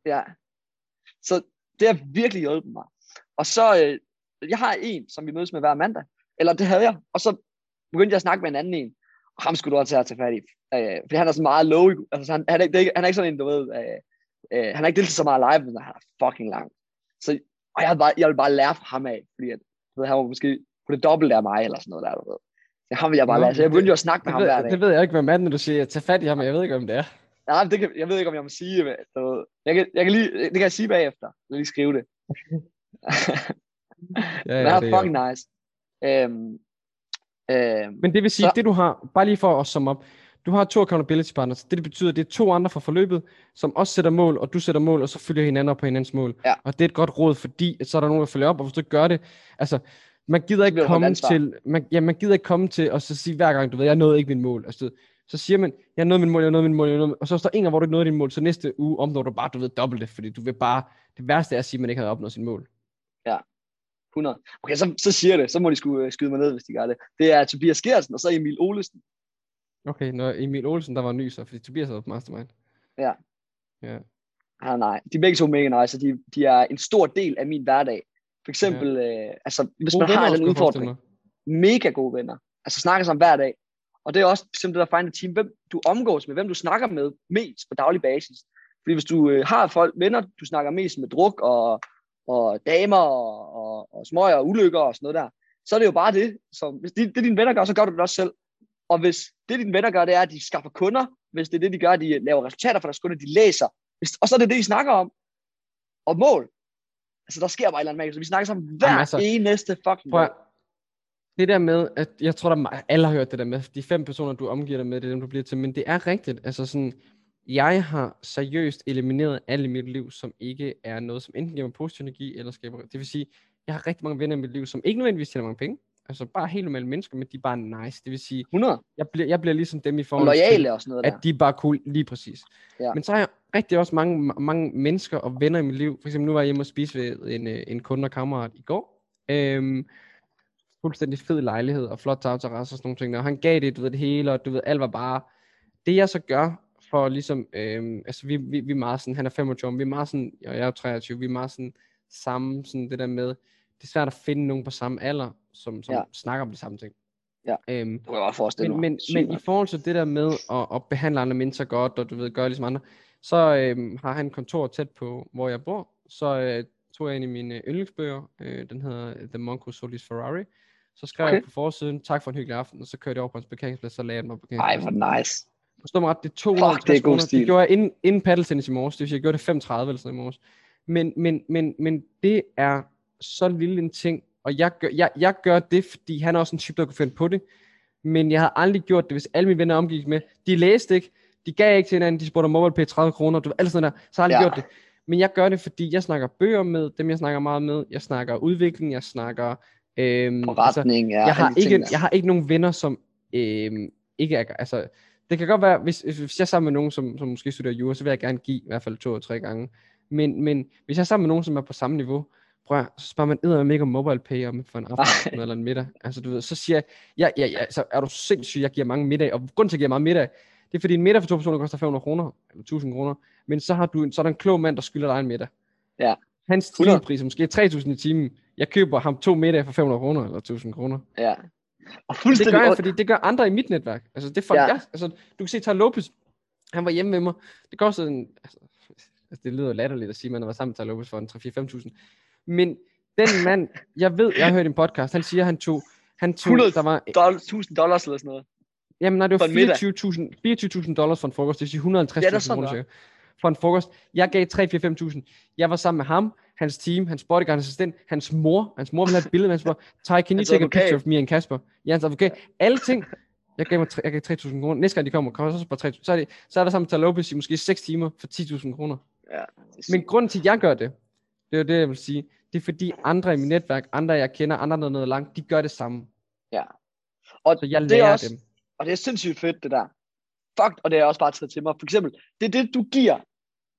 Speaker 1: Ja. Så det har virkelig hjulpet mig. Og så, øh, jeg har en, som vi mødes med hver mandag. Eller det havde jeg. Og så begyndte jeg at snakke med en anden en. Og ham skulle du også have til fat i. Øh, fordi han er sådan meget low. Altså, han, han, er, ikke, han er ikke sådan en, du ved. Øh, øh, han har ikke deltaget så meget live, men han er fucking lang. Så og jeg, bare, jeg vil bare lære fra ham af. Fordi at, ved, han var måske på det dobbelte af mig, eller sådan noget der, du ved. Så ham vil jeg bare lære. Så jeg begyndte jo at snakke med
Speaker 2: Det
Speaker 1: ham
Speaker 2: ved,
Speaker 1: hver dag.
Speaker 2: det ved jeg ikke, hvad manden du siger. Tag fat i ham, men jeg ved ikke, om det er.
Speaker 1: Ja, det kan, jeg ved ikke, om jeg må sige det. Jeg kan, jeg kan lige, det kan jeg sige bagefter. Jeg lige skrive det.
Speaker 2: Ja,
Speaker 1: han
Speaker 2: det
Speaker 1: er
Speaker 2: er
Speaker 1: fucking nice. Øhm, øhm,
Speaker 2: Men det vil sige,
Speaker 1: Så-
Speaker 2: det du har, bare lige for at summe op, du har to accountability partners. Det, det betyder, det er to andre fra forløbet, som også sætter mål, og du sætter mål, og så følger hinanden op på hinandens mål.
Speaker 1: Ja.
Speaker 2: Og det er et godt råd, fordi at så er der nogen, der følger op, og hvis du gør det, altså, man gider ikke komme til, man, ja, man gider ikke komme til og så sige hver gang, du ved, jeg nåede ikke min mål. Altså, så siger man, jeg nåede min mål, jeg nåede min mål, jeg nåede min... og så står en gang, hvor du ikke nåede din mål, så næste uge opnår du bare, du ved, dobbelt det, fordi du vil bare, det værste er at sige, at man ikke havde opnået sin mål.
Speaker 1: 100. Okay, så, så siger det. Så må de skulle øh, skyde mig ned, hvis de gør det. Det er Tobias Gersen, og så Emil Olesen.
Speaker 2: Okay, når Emil Olsen, der var ny, så fordi Tobias havde på mastermind.
Speaker 1: Ja.
Speaker 2: Ja.
Speaker 1: Ah, nej, de er begge to mega nice, og de, de er en stor del af min hverdag. For eksempel, ja. øh, altså, hvis
Speaker 2: Gode
Speaker 1: man har en udfordring, mega gode venner. Altså snakker sammen hver dag. Og det er også simpelthen det der find team, hvem du omgås med, hvem du snakker med mest på daglig basis. Fordi hvis du øh, har folk, venner, du snakker mest med druk og, og damer og, og, og smøger og ulykker og sådan noget der, så er det jo bare det. Så hvis det, det dine venner gør, så gør du det også selv. Og hvis det dine venner gør, det er, at de skaffer kunder, hvis det er det, de gør, de laver resultater for deres kunder, de læser, hvis, og så er det det, I snakker om, og mål. Altså, der sker bare et eller andet magisk. Så vi snakker sammen hver
Speaker 2: Jamen,
Speaker 1: altså, eneste fucking
Speaker 2: Prøv det der med, at jeg tror, der er, alle har hørt det der med, de fem personer, du omgiver dig med, det er dem, du bliver til, men det er rigtigt. Altså sådan, jeg har seriøst elimineret alt i mit liv, som ikke er noget, som enten giver mig positiv energi, eller skaber, det vil sige, jeg har rigtig mange venner i mit liv, som ikke nødvendigvis tjener mange penge, altså bare helt normale mennesker, men de er bare nice. Det vil sige,
Speaker 1: 100.
Speaker 2: jeg bliver, jeg bliver ligesom dem i
Speaker 1: Og
Speaker 2: forhold til,
Speaker 1: lojale og sådan noget der.
Speaker 2: at de er bare cool, lige præcis.
Speaker 1: Ja.
Speaker 2: Men så har jeg rigtig også mange, mange mennesker og venner i mit liv. For eksempel nu var jeg hjemme og spise ved en, øh, en kunde og kammerat i går. Øhm, fuldstændig fed lejlighed og flot tagterrasse og sådan nogle ting. Og han gav det, du ved, det hele, og du ved, alt var bare... Det jeg så gør, for ligesom, øhm, altså vi, vi, vi er meget sådan, han er 25 vi er meget sådan, og jeg er jo 23, vi er meget sådan, samme, sådan det der med, det er svært at finde nogen på samme alder, som, som
Speaker 1: Ja.
Speaker 2: snakker om de samme ting.
Speaker 1: Ja.
Speaker 2: Øhm,
Speaker 1: Det kunne jeg godt forestille
Speaker 2: men,
Speaker 1: mig.
Speaker 2: men,
Speaker 1: Sygt
Speaker 2: men i forhold til det der med at, at behandle andre mennesker godt, og du ved, gøre ligesom andre, så øhm, har han kontor tæt på, hvor jeg bor. Så øh, tog jeg en af mine yndlingsbøger, øh, den hedder The Monk Who Sold His Ferrari. Så skrev okay. jeg på forsiden, tak for en hyggelig aften, og så kørte jeg over på hans parkeringsplads, så lagde jeg den op på
Speaker 1: Ej,
Speaker 2: parkeringspladsen.
Speaker 1: hvor nice.
Speaker 2: Forstå mig ret, det er 250
Speaker 1: det er god stil.
Speaker 2: Det gjorde jeg inden, inden paddeltennis i morges, det vil sige, jeg gjorde det 35 eller sådan i morges. Men, men, men, men det er så lille en ting, og jeg gør, jeg, jeg gør det, fordi han er også en type, der kunne finde på det. Men jeg havde aldrig gjort det, hvis alle mine venner omgik med. De læste ikke, de gav ikke til hinanden, de spurgte om MobilePay 30 kroner, du alt sådan der. Så har jeg aldrig
Speaker 1: Ja.
Speaker 2: gjort det. Men jeg gør det, fordi jeg snakker bøger med dem, jeg snakker meget med. Jeg snakker udvikling, jeg snakker... Øhm,
Speaker 1: Forretning, ja.
Speaker 2: jeg, har ikke,
Speaker 1: ting
Speaker 2: jeg har ikke nogen venner, som øhm, ikke er... Altså, det kan godt være, hvis, hvis jeg er sammen med nogen, som, som måske studerer jura, så vil jeg gerne give i hvert fald to eller tre gange. Men, men hvis jeg er sammen med nogen, som er på samme niveau, prøv så spørger man edder ikke om mobile pay om for en aften eller en middag. Altså du ved, så siger jeg, ja, ja, ja, så er du sindssyg, jeg giver mange middag, og grund til at jeg giver meget middag, det er fordi en middag for to personer koster 500 kroner, eller 1000 kroner, men så har du en, så er der en klog mand, der skylder dig en middag.
Speaker 1: Ja.
Speaker 2: Hans
Speaker 1: 100.
Speaker 2: timepris er måske 3000 i timen. Jeg køber ham to middage for 500 kroner, eller 1000 kroner.
Speaker 1: Ja. Og
Speaker 2: Det
Speaker 1: fuldstændig...
Speaker 2: gør jeg, fordi det gør andre i mit netværk. Altså, det folk,
Speaker 1: Ja.
Speaker 2: jeg, altså, du kan se, Tar Lopez, han var hjemme med mig. Det kostede en, altså, altså det lyder latterligt at sige, at man været sammen med Tar Lopez for en 3-4-5.000. Men den mand, jeg ved, jeg har hørt en podcast, han siger, han tog, han tog,
Speaker 1: 100
Speaker 2: der var,
Speaker 1: doll- 1000 dollars eller sådan noget.
Speaker 2: jamen nej, det var
Speaker 1: en middag.
Speaker 2: 24.000 24.000 dollars for en frokost, det vil sige 150.000
Speaker 1: Ja, det er sådan,
Speaker 2: kroner cirka, for en frokost. Jeg gav 3-4-5.000. Jeg var sammen med ham, hans team, hans bodyguard, hans assistent, hans mor. Hans mor ville have et billede med hans mor. Ty, can you take a picture of me and Kasper? Ja, hans advokat. Alle ting. Jeg gav, mig, jeg gav 3.000 kroner. Næste gang de kommer, kommer så på 3.000. Så er, det, så er der sammen med Lopez i måske 6 timer for 10.000 kroner.
Speaker 1: Ja.
Speaker 2: Men grunden til, at jeg gør det, det er jo det, jeg vil sige, det er fordi andre i mit netværk, andre jeg kender, andre der er noget langt, de gør det samme.
Speaker 1: og
Speaker 2: Så jeg
Speaker 1: det er
Speaker 2: lærer
Speaker 1: også,
Speaker 2: dem.
Speaker 1: Og det er sindssygt fedt, det der. Fuck, og det er også bare taget til mig. For eksempel, det er det, du giver.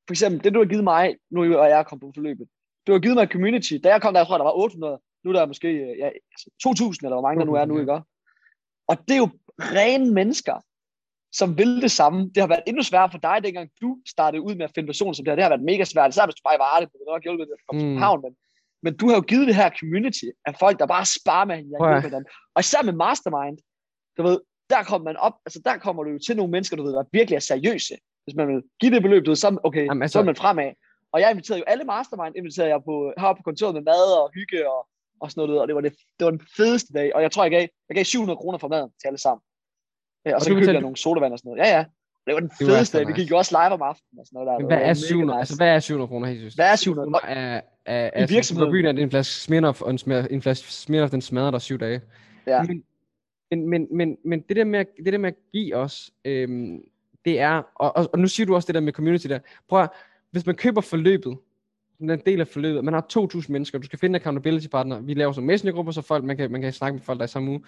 Speaker 1: For eksempel, det du har givet mig, nu er jeg kommet på forløbet. Du har givet mig community. Da jeg kom der, jeg tror, der var 800. Nu er der måske ja, altså 2.000, eller hvor mange der nu er nu,
Speaker 2: 2.000, ja.
Speaker 1: ikke? Og det er jo rene mennesker, som vil det samme. Det har været endnu sværere for dig, dengang du startede ud med at finde personer som det her. Det har været mega svært. Især hvis du bare var det, det nok hjulpet at komme mm. til havn, men, men du har jo givet det her community af folk, der bare sparer med hinanden. Og især med Mastermind, du ved, der kommer man op, altså der kommer du jo til nogle mennesker, du ved, der virkelig er seriøse. Hvis man vil give det beløb, du ved, så, okay, Jamen, altså, så er man fremad. Og jeg inviterede jo alle mastermind, inviterede jeg på, heroppe på kontoret med mad og hygge og, og sådan noget, og det var, det, det var den fedeste dag. Og jeg tror, jeg gav, jeg gav 700 kroner for maden til alle sammen. Ja, og, og så købte jeg nogle sodavand og sådan noget. Ja, ja. Det var den det fedeste dag. Vi gik jo også live om aftenen og sådan noget der.
Speaker 2: hvad, er 700, nice. altså, hvad er 700 kroner, Jesus?
Speaker 1: Hvad er 700?
Speaker 2: Er, er, er, I virksomheden. Byen er det en flaske Smirnoff, og en, en flaske Smirnoff, den smadrer der syv dage. Ja. Men, men, men, men, men det, der med, at, det der med at give os, øhm, det er, og, og, og, nu siger du også det der med community der, prøv at, hvis man køber forløbet, den del af forløbet, man har 2.000 mennesker, du skal finde accountability partner, vi laver som messengergrupper, så folk, man kan, man kan snakke med folk, der er i samme uge,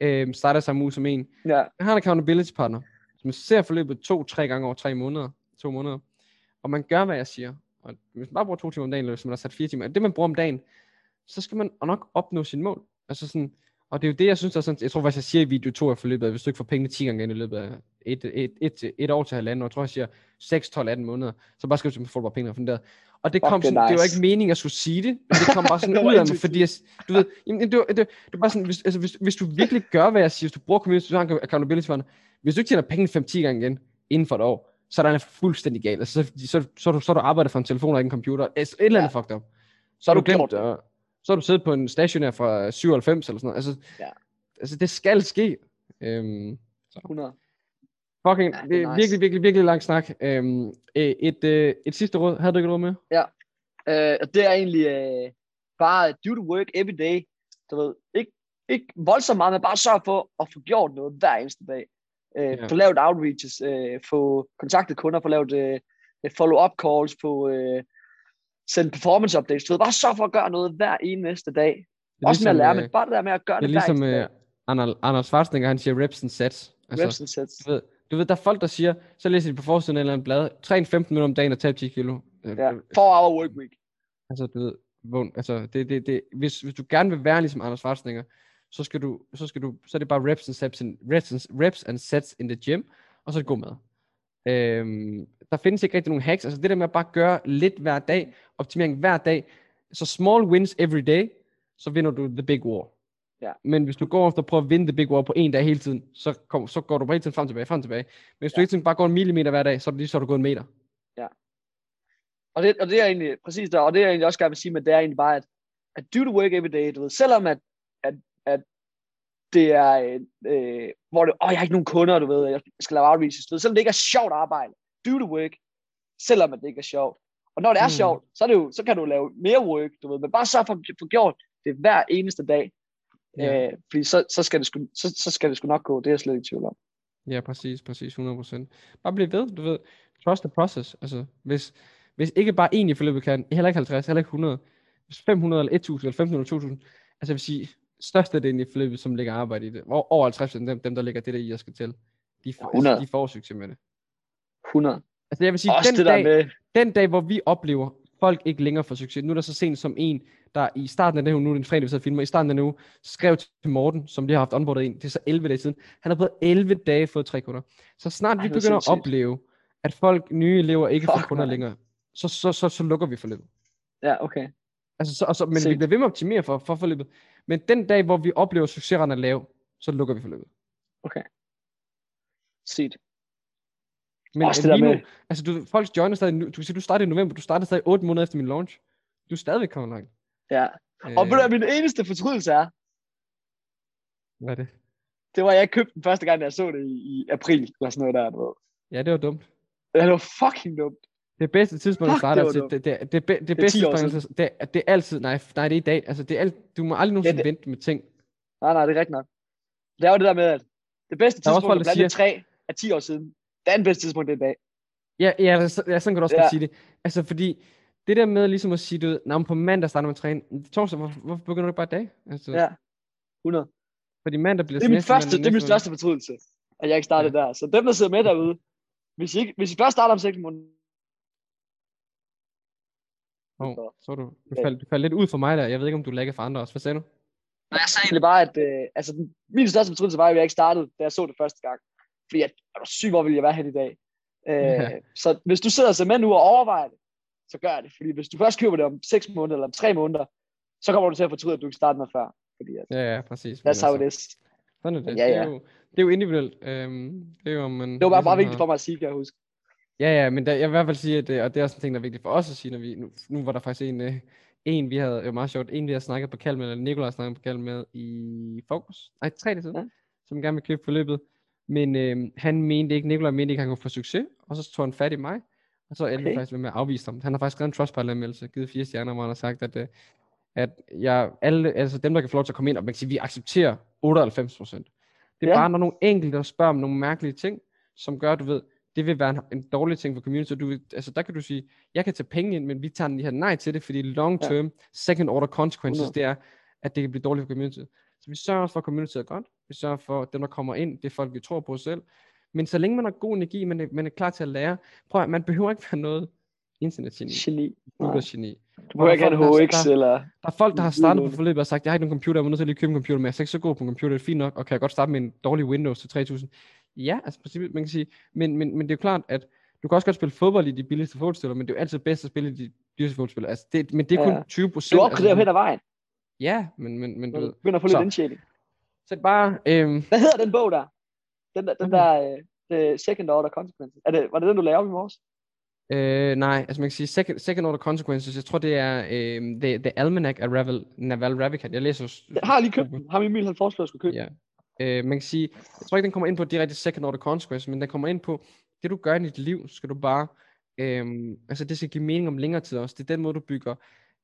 Speaker 2: øhm, starter samme uge som en. Ja. Jeg har en accountability partner, som ser forløbet to-tre gange over tre måneder, to måneder, og man gør, hvad jeg siger, og hvis man bare bruger to timer om dagen, eller hvis man har sat fire timer, det man bruger om dagen, så skal man nok opnå sin mål. Altså sådan, og det er jo det, jeg synes, der er sådan, jeg tror faktisk, jeg siger i video 2 af forløbet, at hvis du ikke får pengene 10 gange i løbet af et, et, et, et, et år til halvanden år, jeg tror, jeg siger 6, 12, 18 måneder, så bare skal du få bare penge funderet. Og det kom sådan, nice. det var ikke meningen at skulle sige det, men det kom bare sådan ud af mig, fordi jeg, du ved, jamen, det, det, det, det, det bare sådan, hvis, altså, hvis, hvis du virkelig gør, hvad jeg siger, hvis du bruger community, så har accountability fund, hvis du ikke tjener penge 5-10 gange igen, inden for et år, så er der fuldstændig galt. Altså, så, så, så, så, du, så du arbejder for en telefon og ikke en computer, et eller andet ja. fucked up. Så har du glemt, uh, så har du siddet på en stationær fra 97 eller sådan noget. Altså, ja altså det skal ske. Øhm, så. 100. Fucking, ja, det er nice. virkelig, virkelig, virkelig lang snak. Øhm, et, et, øh, et sidste råd. Havde du ikke råd med?
Speaker 1: Ja. Øh, det er egentlig øh, bare do the work every day. Du ved, ikke, ikke voldsomt meget, men bare sørg for at få gjort noget hver eneste dag. Øh, ja. Få lavet outreaches, øh, få kontaktet kunder, få lavet øh, follow-up calls, få øh, sendt performance updates. Du ved, bare sørg for at gøre noget hver eneste dag. Også ligesom, med at lære, men øh, bare det der med at gøre det,
Speaker 2: det ligesom, hver eneste dag. Arnold, Arnold Schwarzenegger, han siger reps and sets.
Speaker 1: Altså, reps and sets.
Speaker 2: Du ved, du ved, der er folk, der siger, så læser de på forsiden af en eller anden blad, træn 15 minutter om dagen og tab 10 kilo.
Speaker 1: Ja, 4 hour work week.
Speaker 2: Altså, du ved, vågn, altså, det, det, det, hvis, hvis du gerne vil være ligesom Arnold Schwarzenegger, så skal du, så skal du, så er det bare reps and sets, in, reps, and, reps and sets in the gym, og så er det god mad. Øhm, der findes ikke rigtig nogen hacks, altså det der med at bare gøre lidt hver dag, optimering hver dag, så small wins every day, så vinder du the big war. Ja. Men hvis du går efter at prøve at vinde det big war på en dag hele tiden, så, kom, så går du bare hele tiden frem og tilbage, frem og tilbage. Men hvis ja. du hele tiden bare går en millimeter hver dag, så er det lige så, du går en meter.
Speaker 1: Ja. Og det, og det er egentlig præcis der, og det er egentlig også gerne vil sige, men det er egentlig bare, at, at do the work every day, du ved, selvom at, at det er, øh, hvor det, åh, jeg har ikke nogen kunder, du ved, jeg skal lave outreach, du ved, selvom det ikke er sjovt arbejde, do the work, selvom det ikke er sjovt. Og når det er mm. sjovt, så, er det jo, så kan du lave mere work, du ved, men bare så for at få gjort det hver eneste dag, Ja. Øh, fordi så, så, skal det sgu, så, så skal det sgu nok gå, det er jeg slet ikke tvivl om.
Speaker 2: Ja, præcis, præcis, 100%. Bare bliv ved, du ved, trust the process. Altså, hvis, hvis ikke bare en i forløbet kan, heller ikke 50, heller ikke 100, hvis 500 eller 1000 eller 1500 eller 2000, altså jeg vil sige, største del i forløbet, som ligger arbejde i det, over 50 af dem, dem der ligger det der i, jeg skal til, de, får, altså, de får succes med det.
Speaker 1: 100.
Speaker 2: Altså jeg vil sige, den dag, med... den dag, hvor vi oplever, folk ikke længere får succes, nu er der så sent som en, der i starten af det nu er det en fredag, vi filmer, i starten af det skrev til Morten, som de har haft onboardet ind, det er så 11 dage siden, han har på 11 dage fået tre kunder. Så snart Ej, vi begynder at opleve, at folk, nye elever, ikke Fuck, får kunder man. længere, så, så, så, så lukker vi forløbet.
Speaker 1: Ja, okay.
Speaker 2: Altså, så, så, men Sigt. vi bliver ved med at optimere for, for forløbet. Men den dag, hvor vi oplever succeserne er lave, så lukker vi forløbet.
Speaker 1: Okay. Sygt.
Speaker 2: Men Også det lige med... nu, altså du, folk joiner stadig, du kan sige, du startede i november, du startede stadig 8 måneder efter min launch. Du er stadigvæk kommet langt.
Speaker 1: Ja. Øh... Og ved du, min eneste fortrydelse er?
Speaker 2: Hvad er det?
Speaker 1: Det var, jeg købte den første gang, jeg så det i, i april, eller sådan noget der. Du ved.
Speaker 2: Ja, det var dumt.
Speaker 1: Ja, det var fucking dumt.
Speaker 2: Det bedste tidspunkt at starte, det, det, det, det, det, det, bedste tidspunkt, det, det, er altid, nej, nej, det er i dag, altså det er alt, du må aldrig nogensinde ja, det, vente med ting.
Speaker 1: Nej, nej, det er rigtigt nok. Det er jo det der med, at det bedste tidspunkt at blande siger... tre er 10 år siden. Det er den bedste tidspunkt, det er i dag.
Speaker 2: Ja, ja, så, ja sådan kan du også ja. sige det. Altså, fordi det der med ligesom at sige, du ved, på mandag starter man at træne, torsdag, hvorfor, hvorfor begynder du ikke bare i dag? Altså,
Speaker 1: ja, 100.
Speaker 2: Fordi mandag bliver
Speaker 1: det er min første, det er min største fortrydelse, at jeg ikke startede ja. der. Så dem, der sidder med derude, hvis I, ikke, hvis I først starter om 6 måneder,
Speaker 2: Oh, så du, du, faldt, du faldt lidt ud for mig der. Jeg ved ikke, om du lægger for andre også. Hvad sagde du?
Speaker 1: Nej, jeg sagde egentlig bare, at øh, altså, min største fortrydelse var, at jeg ikke startede, da jeg så det første gang. fordi jeg er du syg, hvor vil jeg være her i dag. Øh,
Speaker 2: Ja.
Speaker 1: Så hvis du sidder som med nu og overvejer det, så gør det. Fordi hvis du først køber det om 6 måneder eller om 3 måneder, så kommer du til at fortryde, at du ikke startede med før. Fordi at,
Speaker 2: Ja, ja, præcis.
Speaker 1: That's how it
Speaker 2: altså,
Speaker 1: is.
Speaker 2: Sådan er det.
Speaker 1: Ja,
Speaker 2: Det,
Speaker 1: ja.
Speaker 2: er jo, det er jo individuelt. Øhm, det er jo, man
Speaker 1: Det var bare, bare
Speaker 2: ligesom
Speaker 1: vigtigt
Speaker 2: har-
Speaker 1: for mig at sige, kan jeg huske.
Speaker 2: Ja, ja, men der, jeg vil i hvert fald sige, at det, og det er også en ting, der er vigtigt for os at sige, når vi, nu, nu var der faktisk en, øh, en vi havde, det var meget sjovt, en vi havde snakket på kald med, eller Nikolaj snakket på kald med i fokus, nej, tre dage siden,
Speaker 1: Ja.
Speaker 2: som gerne vil købe forløbet, men øh, han mente ikke, Nikolaj mente ikke, han kunne få succes, og så tog han fat i mig, og så endte
Speaker 1: Okay.
Speaker 2: faktisk med at afvise ham. Han har faktisk skrevet en Trustpilot-anmeldelse, givet fire stjerner, hvor han har sagt, at, øh, at jeg, alle, altså dem, der kan få lov til at komme ind, og man kan sige, vi accepterer 98 procent. Det er
Speaker 1: Ja.
Speaker 2: bare, når nogle enkelte, spørger om nogle mærkelige ting, som gør, du ved, det vil være en, en dårlig ting for community. Så Du, vil- altså, der kan du sige, jeg kan tage penge ind, men vi tager lige her nej til det, fordi long
Speaker 1: Ja.
Speaker 2: term, second order consequences,
Speaker 1: 100.
Speaker 2: det er, at det kan blive dårligt for community. Så vi sørger også for, at community er godt. Vi sørger for, at dem, der kommer ind, det er folk, vi tror på selv. Men så længe man har god energi, man er, man er klar til at lære, prøv at, man behøver ikke være noget internetgeni,
Speaker 1: Geni.
Speaker 2: Computergeni.
Speaker 1: Du behøver ikke have en
Speaker 2: der-
Speaker 1: HX
Speaker 2: der-
Speaker 1: eller...
Speaker 2: Der er folk, der har startet på forløbet og sagt, jeg har ikke nogen computer, jeg må nødt til at lige købe en computer, men jeg er ikke så god på en computer, det er fint nok, og kan jeg godt starte med en dårlig Windows til 3000. Ja, altså princippet, man kan sige, men, men, men det er jo klart, at du kan også godt spille fodbold i de billigste fodboldspillere, men det er jo altid bedst at spille i de dyreste fodboldspillere. Altså det, men det er kun
Speaker 1: Ja.
Speaker 2: 20
Speaker 1: Du
Speaker 2: procent.
Speaker 1: opgraderer hen ad vejen.
Speaker 2: Ja, men, men, men du ved.
Speaker 1: du begynder at få lidt indtjening.
Speaker 2: Så det bare, øhm,
Speaker 1: Hvad hedder den bog der? Den der, den
Speaker 2: Okay.
Speaker 1: der uh, the second order consequences. Er det, var det den, du lavede i morges?
Speaker 2: øh, nej, altså man kan sige, second, second order consequences, jeg tror det er øhm, the, the Almanac af Ravel, Naval Ravikant. Jeg læser
Speaker 1: Jeg har lige købt den. Ham Emil, han foreslår, at jeg skulle købe
Speaker 2: Ja. Øh, man kan sige, jeg tror ikke, den kommer ind på direkte second order consequences, men den kommer ind på, det du gør i dit liv, skal du bare, øhm, altså det skal give mening om længere tid også. Det er den måde, du bygger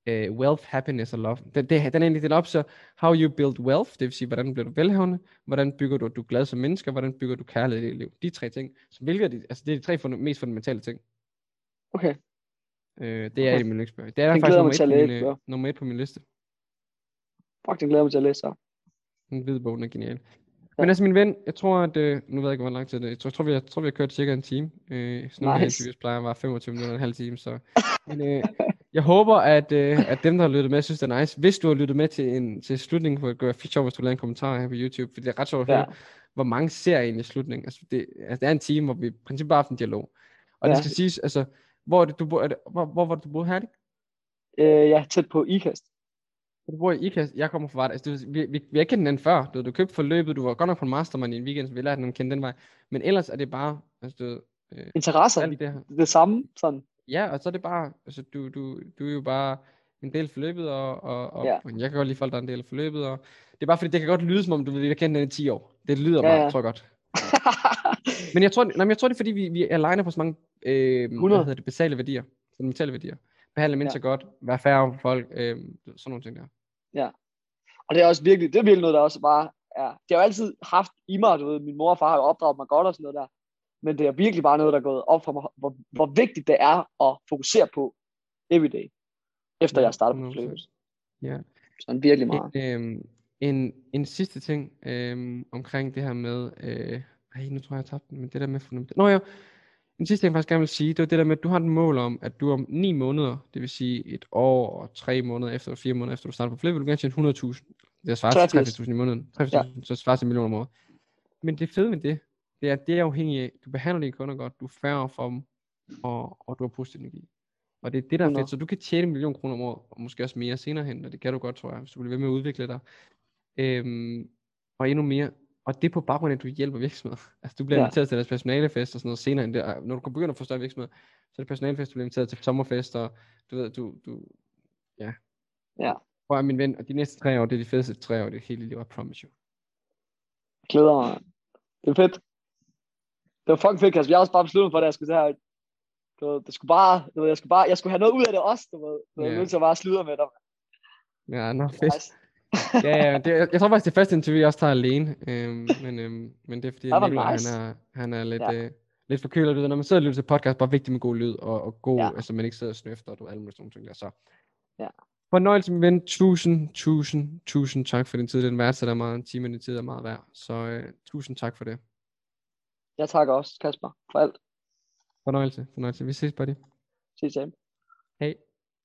Speaker 2: øh, wealth, happiness og love. Det, det, den er egentlig delt op, så how you build wealth, det vil sige, hvordan bliver du velhavende, hvordan bygger du, at du er glad som menneske, og hvordan bygger du kærlighed i dit liv. De tre ting, så hvilke er de, altså det er de tre funda- mest fundamentale ting.
Speaker 1: Okay.
Speaker 2: Øh, det er
Speaker 1: Okay.
Speaker 2: i min yndlingsbøger. Det er
Speaker 1: Den
Speaker 2: faktisk nummer et, på min,
Speaker 1: læse,
Speaker 2: øh,
Speaker 1: ja.
Speaker 2: nummer et på min liste.
Speaker 1: Fuck, den glæder jeg mig til at læse så.
Speaker 2: Den hvide bog, den er genial. Men altså min ven, jeg tror at, øh, nu ved jeg ikke, hvor lang tid det er. Jeg tror, jeg tror, vi har, jeg tror, vi har kørt cirka en time. Øh, sådan
Speaker 1: Nice.
Speaker 2: interviews plejer være 25 minutter, en halv time. Så. Men øh, jeg håber, at, øh, at dem, der har lyttet med, synes, det er nice. Hvis du har lyttet med til, en, til slutningen, for det fedt sjovt, hvis du lavede en kommentar her på YouTube, for det er ret sjovt at høre,
Speaker 1: Ja.
Speaker 2: hvor mange ser egentlig i slutningen. Altså det, altså, det er en time, hvor vi i princippet bare har haft en dialog. Og det
Speaker 1: Ja.
Speaker 2: skal siges, altså, hvor er det, du bor, er det, hvor, hvor var det, du boede her?
Speaker 1: Øh, ja, tæt på IKAST.
Speaker 2: Du bor i IKAST, jeg kommer fra Varde. Altså, det, vi, vi, vi har ikke kendt hinanden før. Du, du købte forløbet, du var godt nok på en mastermind i en weekend, så vi lærte hinanden at kende den vej. Men ellers er det bare, altså, du, øh,
Speaker 1: Interesser.
Speaker 2: det her.
Speaker 1: Det samme, sådan.
Speaker 2: Ja, og så er det bare, altså du, du, du er jo bare en del af forløbet, og, og, og
Speaker 1: Ja.
Speaker 2: jeg kan godt lide folk, der er en del af forløbet, og det er bare fordi, det kan godt lyde som om, du ved, vi har kendt hinanden i 10 år. Det lyder
Speaker 1: Ja,
Speaker 2: bare,
Speaker 1: ja.
Speaker 2: tror jeg godt. Men jeg tror, nej, men jeg tror det er fordi, vi, vi er aligner på så mange øh,
Speaker 1: 100.
Speaker 2: hvad hedder det, basale værdier, fundamentale værdier. Behandle mennesker godt, være færre for folk, øh, sådan nogle ting der.
Speaker 1: Og det er også virkelig, det er virkelig noget, der også bare er, det har jo altid haft i mig, du ved, min mor og far har jo opdraget mig godt og sådan noget der, men det er virkelig bare noget, der er gået op for mig, hvor, hvor vigtigt det er at fokusere på everyday, efter jeg startede på
Speaker 2: 100%.
Speaker 1: flyvet.
Speaker 2: Ja.
Speaker 1: Sådan virkelig meget.
Speaker 2: En, øhm, en, en sidste ting øhm, omkring det her med, øh, ej, nu tror jeg, jeg tabte den, men det der med fundament. Nå ja, en sidste ting, jeg faktisk gerne vil sige, det var det der med, at du har et mål om, at du om 9 måneder, det vil sige et år og 3 måneder efter, og 4 måneder efter du starter på flip, vil du gerne tjene 100.000. Det svarer til
Speaker 1: 83.
Speaker 2: 83.000 i måneden. 83.000,
Speaker 1: Ja.
Speaker 2: så svarer til en million om året. Men det fede med det, det er, at det er afhængigt af, du behandler dine kunder godt, du er færre for dem, og, og du har positiv energi. Og det er det, der er
Speaker 1: 100.
Speaker 2: fedt. Så du kan tjene en million kroner om året, og måske også mere senere hen, og det kan du godt, tror jeg, hvis du bliver ved med at udvikle dig. Øhm, og endnu mere. Og det er på baggrund af, at du hjælper virksomheder. Altså, du bliver
Speaker 1: Ja.
Speaker 2: inviteret til deres personalefest og sådan noget senere end det. Og Når du kan begynde at få større virksomheder, så er det personalefest, du bliver inviteret til sommerfest, og du ved, du, du ja.
Speaker 1: Ja.
Speaker 2: Prøv at min ven, og de næste tre år, det er de fedeste tre år det hele liv, I promise you.
Speaker 1: Glæder mig. Det er fedt. Det var fucking fedt, Kasper. Jeg har også bare besluttet for, at jeg skulle det her. Du ved, det skulle bare, du ved, jeg skulle bare, jeg skulle have noget ud af det også, du ved. Du ved, til at bare sludre med dig.
Speaker 2: Ja, nå, fedt.
Speaker 1: Nice.
Speaker 2: Ja, ja, det, jeg, jeg tror faktisk, det første interview, jeg også tager alene. Øhm, men, øhm, men det er fordi,
Speaker 1: var
Speaker 2: Nicolaj,
Speaker 1: nice.
Speaker 2: han, er, han er lidt,
Speaker 1: Ja.
Speaker 2: øh, lidt forkølet. Du ved, når man sidder og lytter til podcast, bare vigtigt med god lyd, og, og god,
Speaker 1: Ja.
Speaker 2: altså man ikke sidder og snøfter, og du alle mulige sådan ting der. Så.
Speaker 1: Ja.
Speaker 2: Fornøjelse, min ven. Tusind, tusind, tusind tak for din tid. Den værdsætter meget. En time af din tid er meget værd. Så øh, tusind tak for det.
Speaker 1: Jeg takker også, Kasper, for alt.
Speaker 2: Fornøjelse, fornøjelse. Vi ses, buddy.
Speaker 1: Ses hjemme.
Speaker 2: Hej.